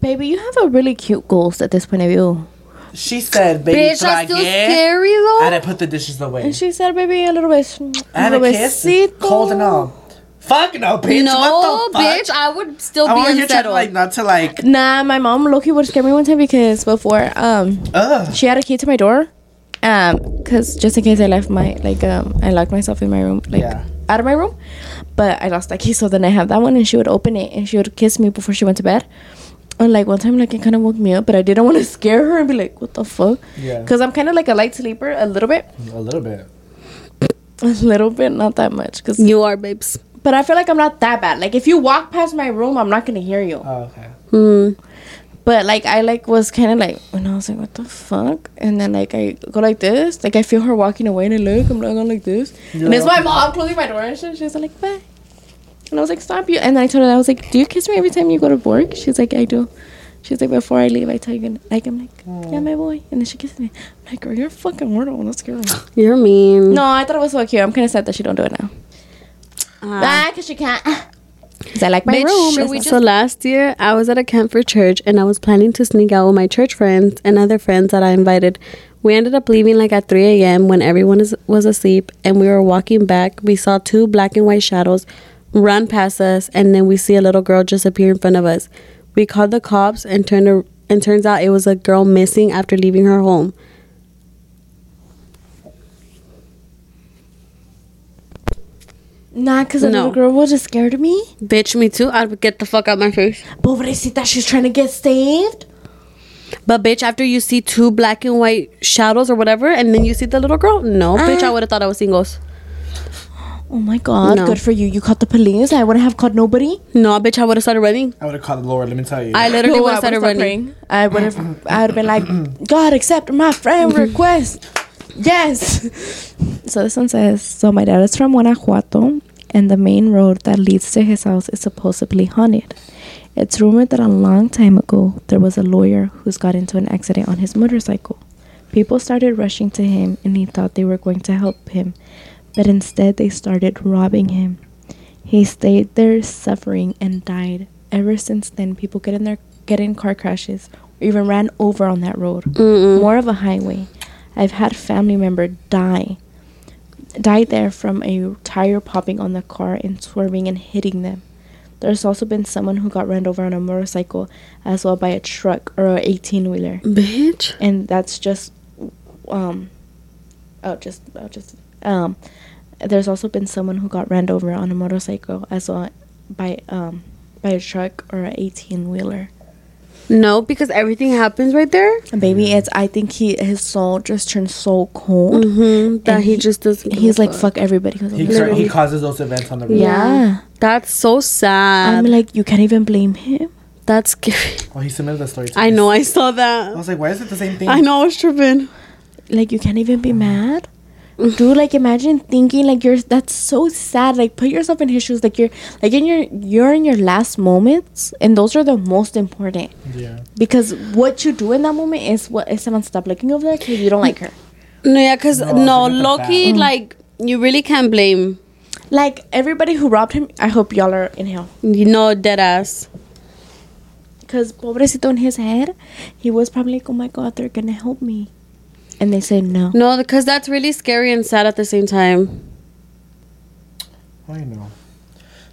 Baby, you have a really cute ghost at this point of view. She said, baby, Bitch, that's still scary though. and I put the dishes away. And she said, baby, a little bit. And a kiss, cold and all. Fuck no, bitch. no, what the fuck? bitch, I would still I be want you trying to unsettled. like not to like. Nah, my mom lowkey would scare me one time because before um Ugh. she had a key to my door, um, cause just in case I left my like um I locked myself in my room like Yeah. out of my room, but I lost that key, so then I have that one, and she would open it and she would kiss me before she went to bed. And like one time, like it kind of woke me up, but I didn't want to scare her and be like, "What the fuck?" Yeah. Cause I'm kind of like a light sleeper, a little bit, A little bit. a little bit, not that much. Cause you are, babes. But I feel like I'm not that bad. Like if you walk past my room, I'm not gonna hear you. Oh, okay. Hmm. But like I like was kind of like when I was like, what the fuck? And then like I go like this, like I feel her walking away and I look, I'm like going like this, and it's my mom closing my door and shit. She's like, bye. And I was like, stop you. And then I told her, I was like, do you kiss me every time you go to work? She's like, I do. She's like, before I leave, I tell you, good like I'm like, yeah, my boy. And then she kisses me. I'm like, girl, you're a fucking weirdo. Let's go. You're mean. No, I thought it was so cute. I'm kind of sad that she don't do it now. Uh, Ah, cause she can't. Cause I like my Bitch, room. should we stuff. so last year I was at a camp for church and I was planning to sneak out with my church friends and other friends that I invited. We ended up leaving like at 3 a.m. when everyone is, was asleep and we were walking back. We saw two black and white shadows run past us and then we see a little girl just appear in front of us. We called the cops and turned ar- and turns out it was a girl missing after leaving her home. Nah, cause the No. little girl was just scared of me. Bitch, me too. I'd get the fuck out my face. Pobrecita, she's trying to get saved. But bitch, after you see two black and white shadows or whatever, and then you see the little girl, no, bitch, I uh-huh. would have thought I was seeing ghosts. Oh my god, No. good for you. You caught the police. I wouldn't have caught nobody. No, bitch, I would have started running. I would have called the Lord. Let me tell you. I literally No, would have started running. praying. I would have I would have been like, God accept my friend request. Yes. So this one says, so my dad is from Guanajuato and the main road that leads to his house is supposedly haunted. It's rumored that a long time ago there was a lawyer who's got into an accident on his motorcycle. People started rushing to him and he thought they were going to help him, but instead they started robbing him. He stayed there suffering and died. Ever since then, people get in their get in car crashes or even ran over on that road. More of a highway. I've had a family member die died there from a tire popping on the car and swerving and hitting them. There's also been someone who got run over on a motorcycle as well by a truck or a 18 wheeler. Bitch. And that's just um oh just oh just um there's also been someone who got ran over on a motorcycle as well by um by a truck or an eighteen wheeler. No, because everything happens right there. Baby, it's I think he his soul just turns so cold. Mm-hmm. That he, he- just doesn't. He's a like fuck everybody. who's He, on the cur- road. he causes those events on the road. yeah. That's so sad. I'm like, you can't even blame him. That's scary. Oh, he submitted the story. To I us. know. I saw that. I was like, why is it the same thing? I know. I was tripping. Like you can't even be mad. Dude, like imagine thinking like you're that's so sad. Like put yourself in his shoes. Like you're like in your you're in your last moments and those are the most important. Yeah. Because what you do in that moment is what is someone stop looking over there because you don't like her. No, yeah, because No, no, look at the lowkey, fact. like you really can't blame. Like everybody who robbed him, I hope y'all are in hell. You know, dead ass. Because pobrecito in his head, he was probably like, oh my god, they're gonna help me. And they said no. No, because that's really scary and sad at the same time. I know.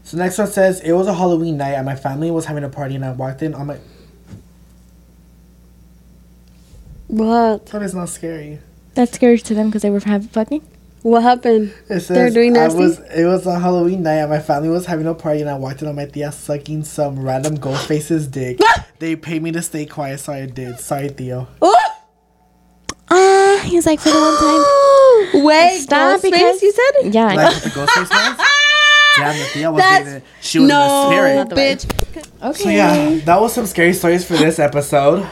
So next one says it was a Halloween night and my family was having a party and I walked in on my. What? That is not scary. That's scary to them because they were having fucking. What happened? It says They're doing I nasty? was. It was a Halloween night and my family was having a party and I walked in on my tia sucking some random ghost face's dick. they paid me to stay quiet, so I did. Sorry, Theo. He's like for the one time. Wait, Stop, stop because because- you said. Yeah, Like the ghost face was. Damn, the was That's- getting. She was no, in the spirit. bitch. Okay. So yeah, that was some scary stories for this episode.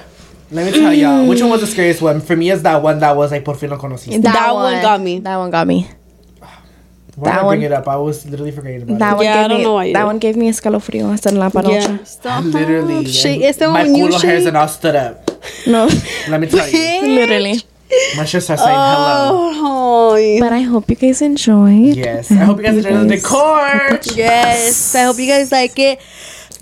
Let me tell y'all, which one was the scariest one? For me, is that one that was like por fin lo conociste. That one got me. That one got me. Why that did I bring one- it up? I was literally forgetting about That it. one Yeah, I don't me. know why that did. one gave me escalofrío hasta en la panocha. Yeah, stop. Literally, Shake. It's the my one you culo hairs and all stood up. No, Let me tell you, literally. My shit started saying hello. Oh, But I hope you guys enjoyed. Yes, I hope you guys enjoyed the decor. yes. I hope you guys like it.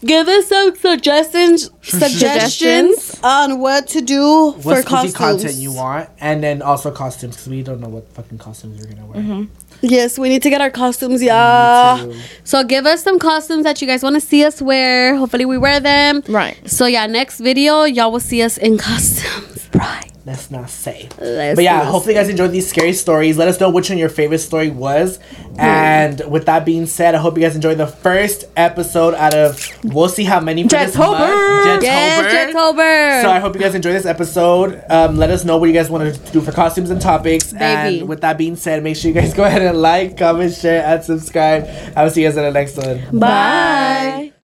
Give us some suggestions, suggestions on what to do What for spooky costumes. content you want, and then also costumes because we don't know what fucking costumes we're gonna wear. Mm-hmm. Yes, we need to get our costumes, yeah. So give us some costumes that you guys want to see us wear. Hopefully we wear them. Right. So yeah, next video y'all will see us in costumes. Right. Let's not say. Let's but yeah, hopefully you guys enjoyed these scary stories. Let us know which one your favorite story was. And with that being said, I hope you guys enjoyed the first episode out of we'll see how many for. Jettober! Yes, Jettober. So I hope you guys enjoyed this episode. Um, let us know what you guys want to do for costumes and topics. Baby. And with that being said, make sure you guys go ahead and like, comment, share, and subscribe. I will see you guys in the next one. Bye.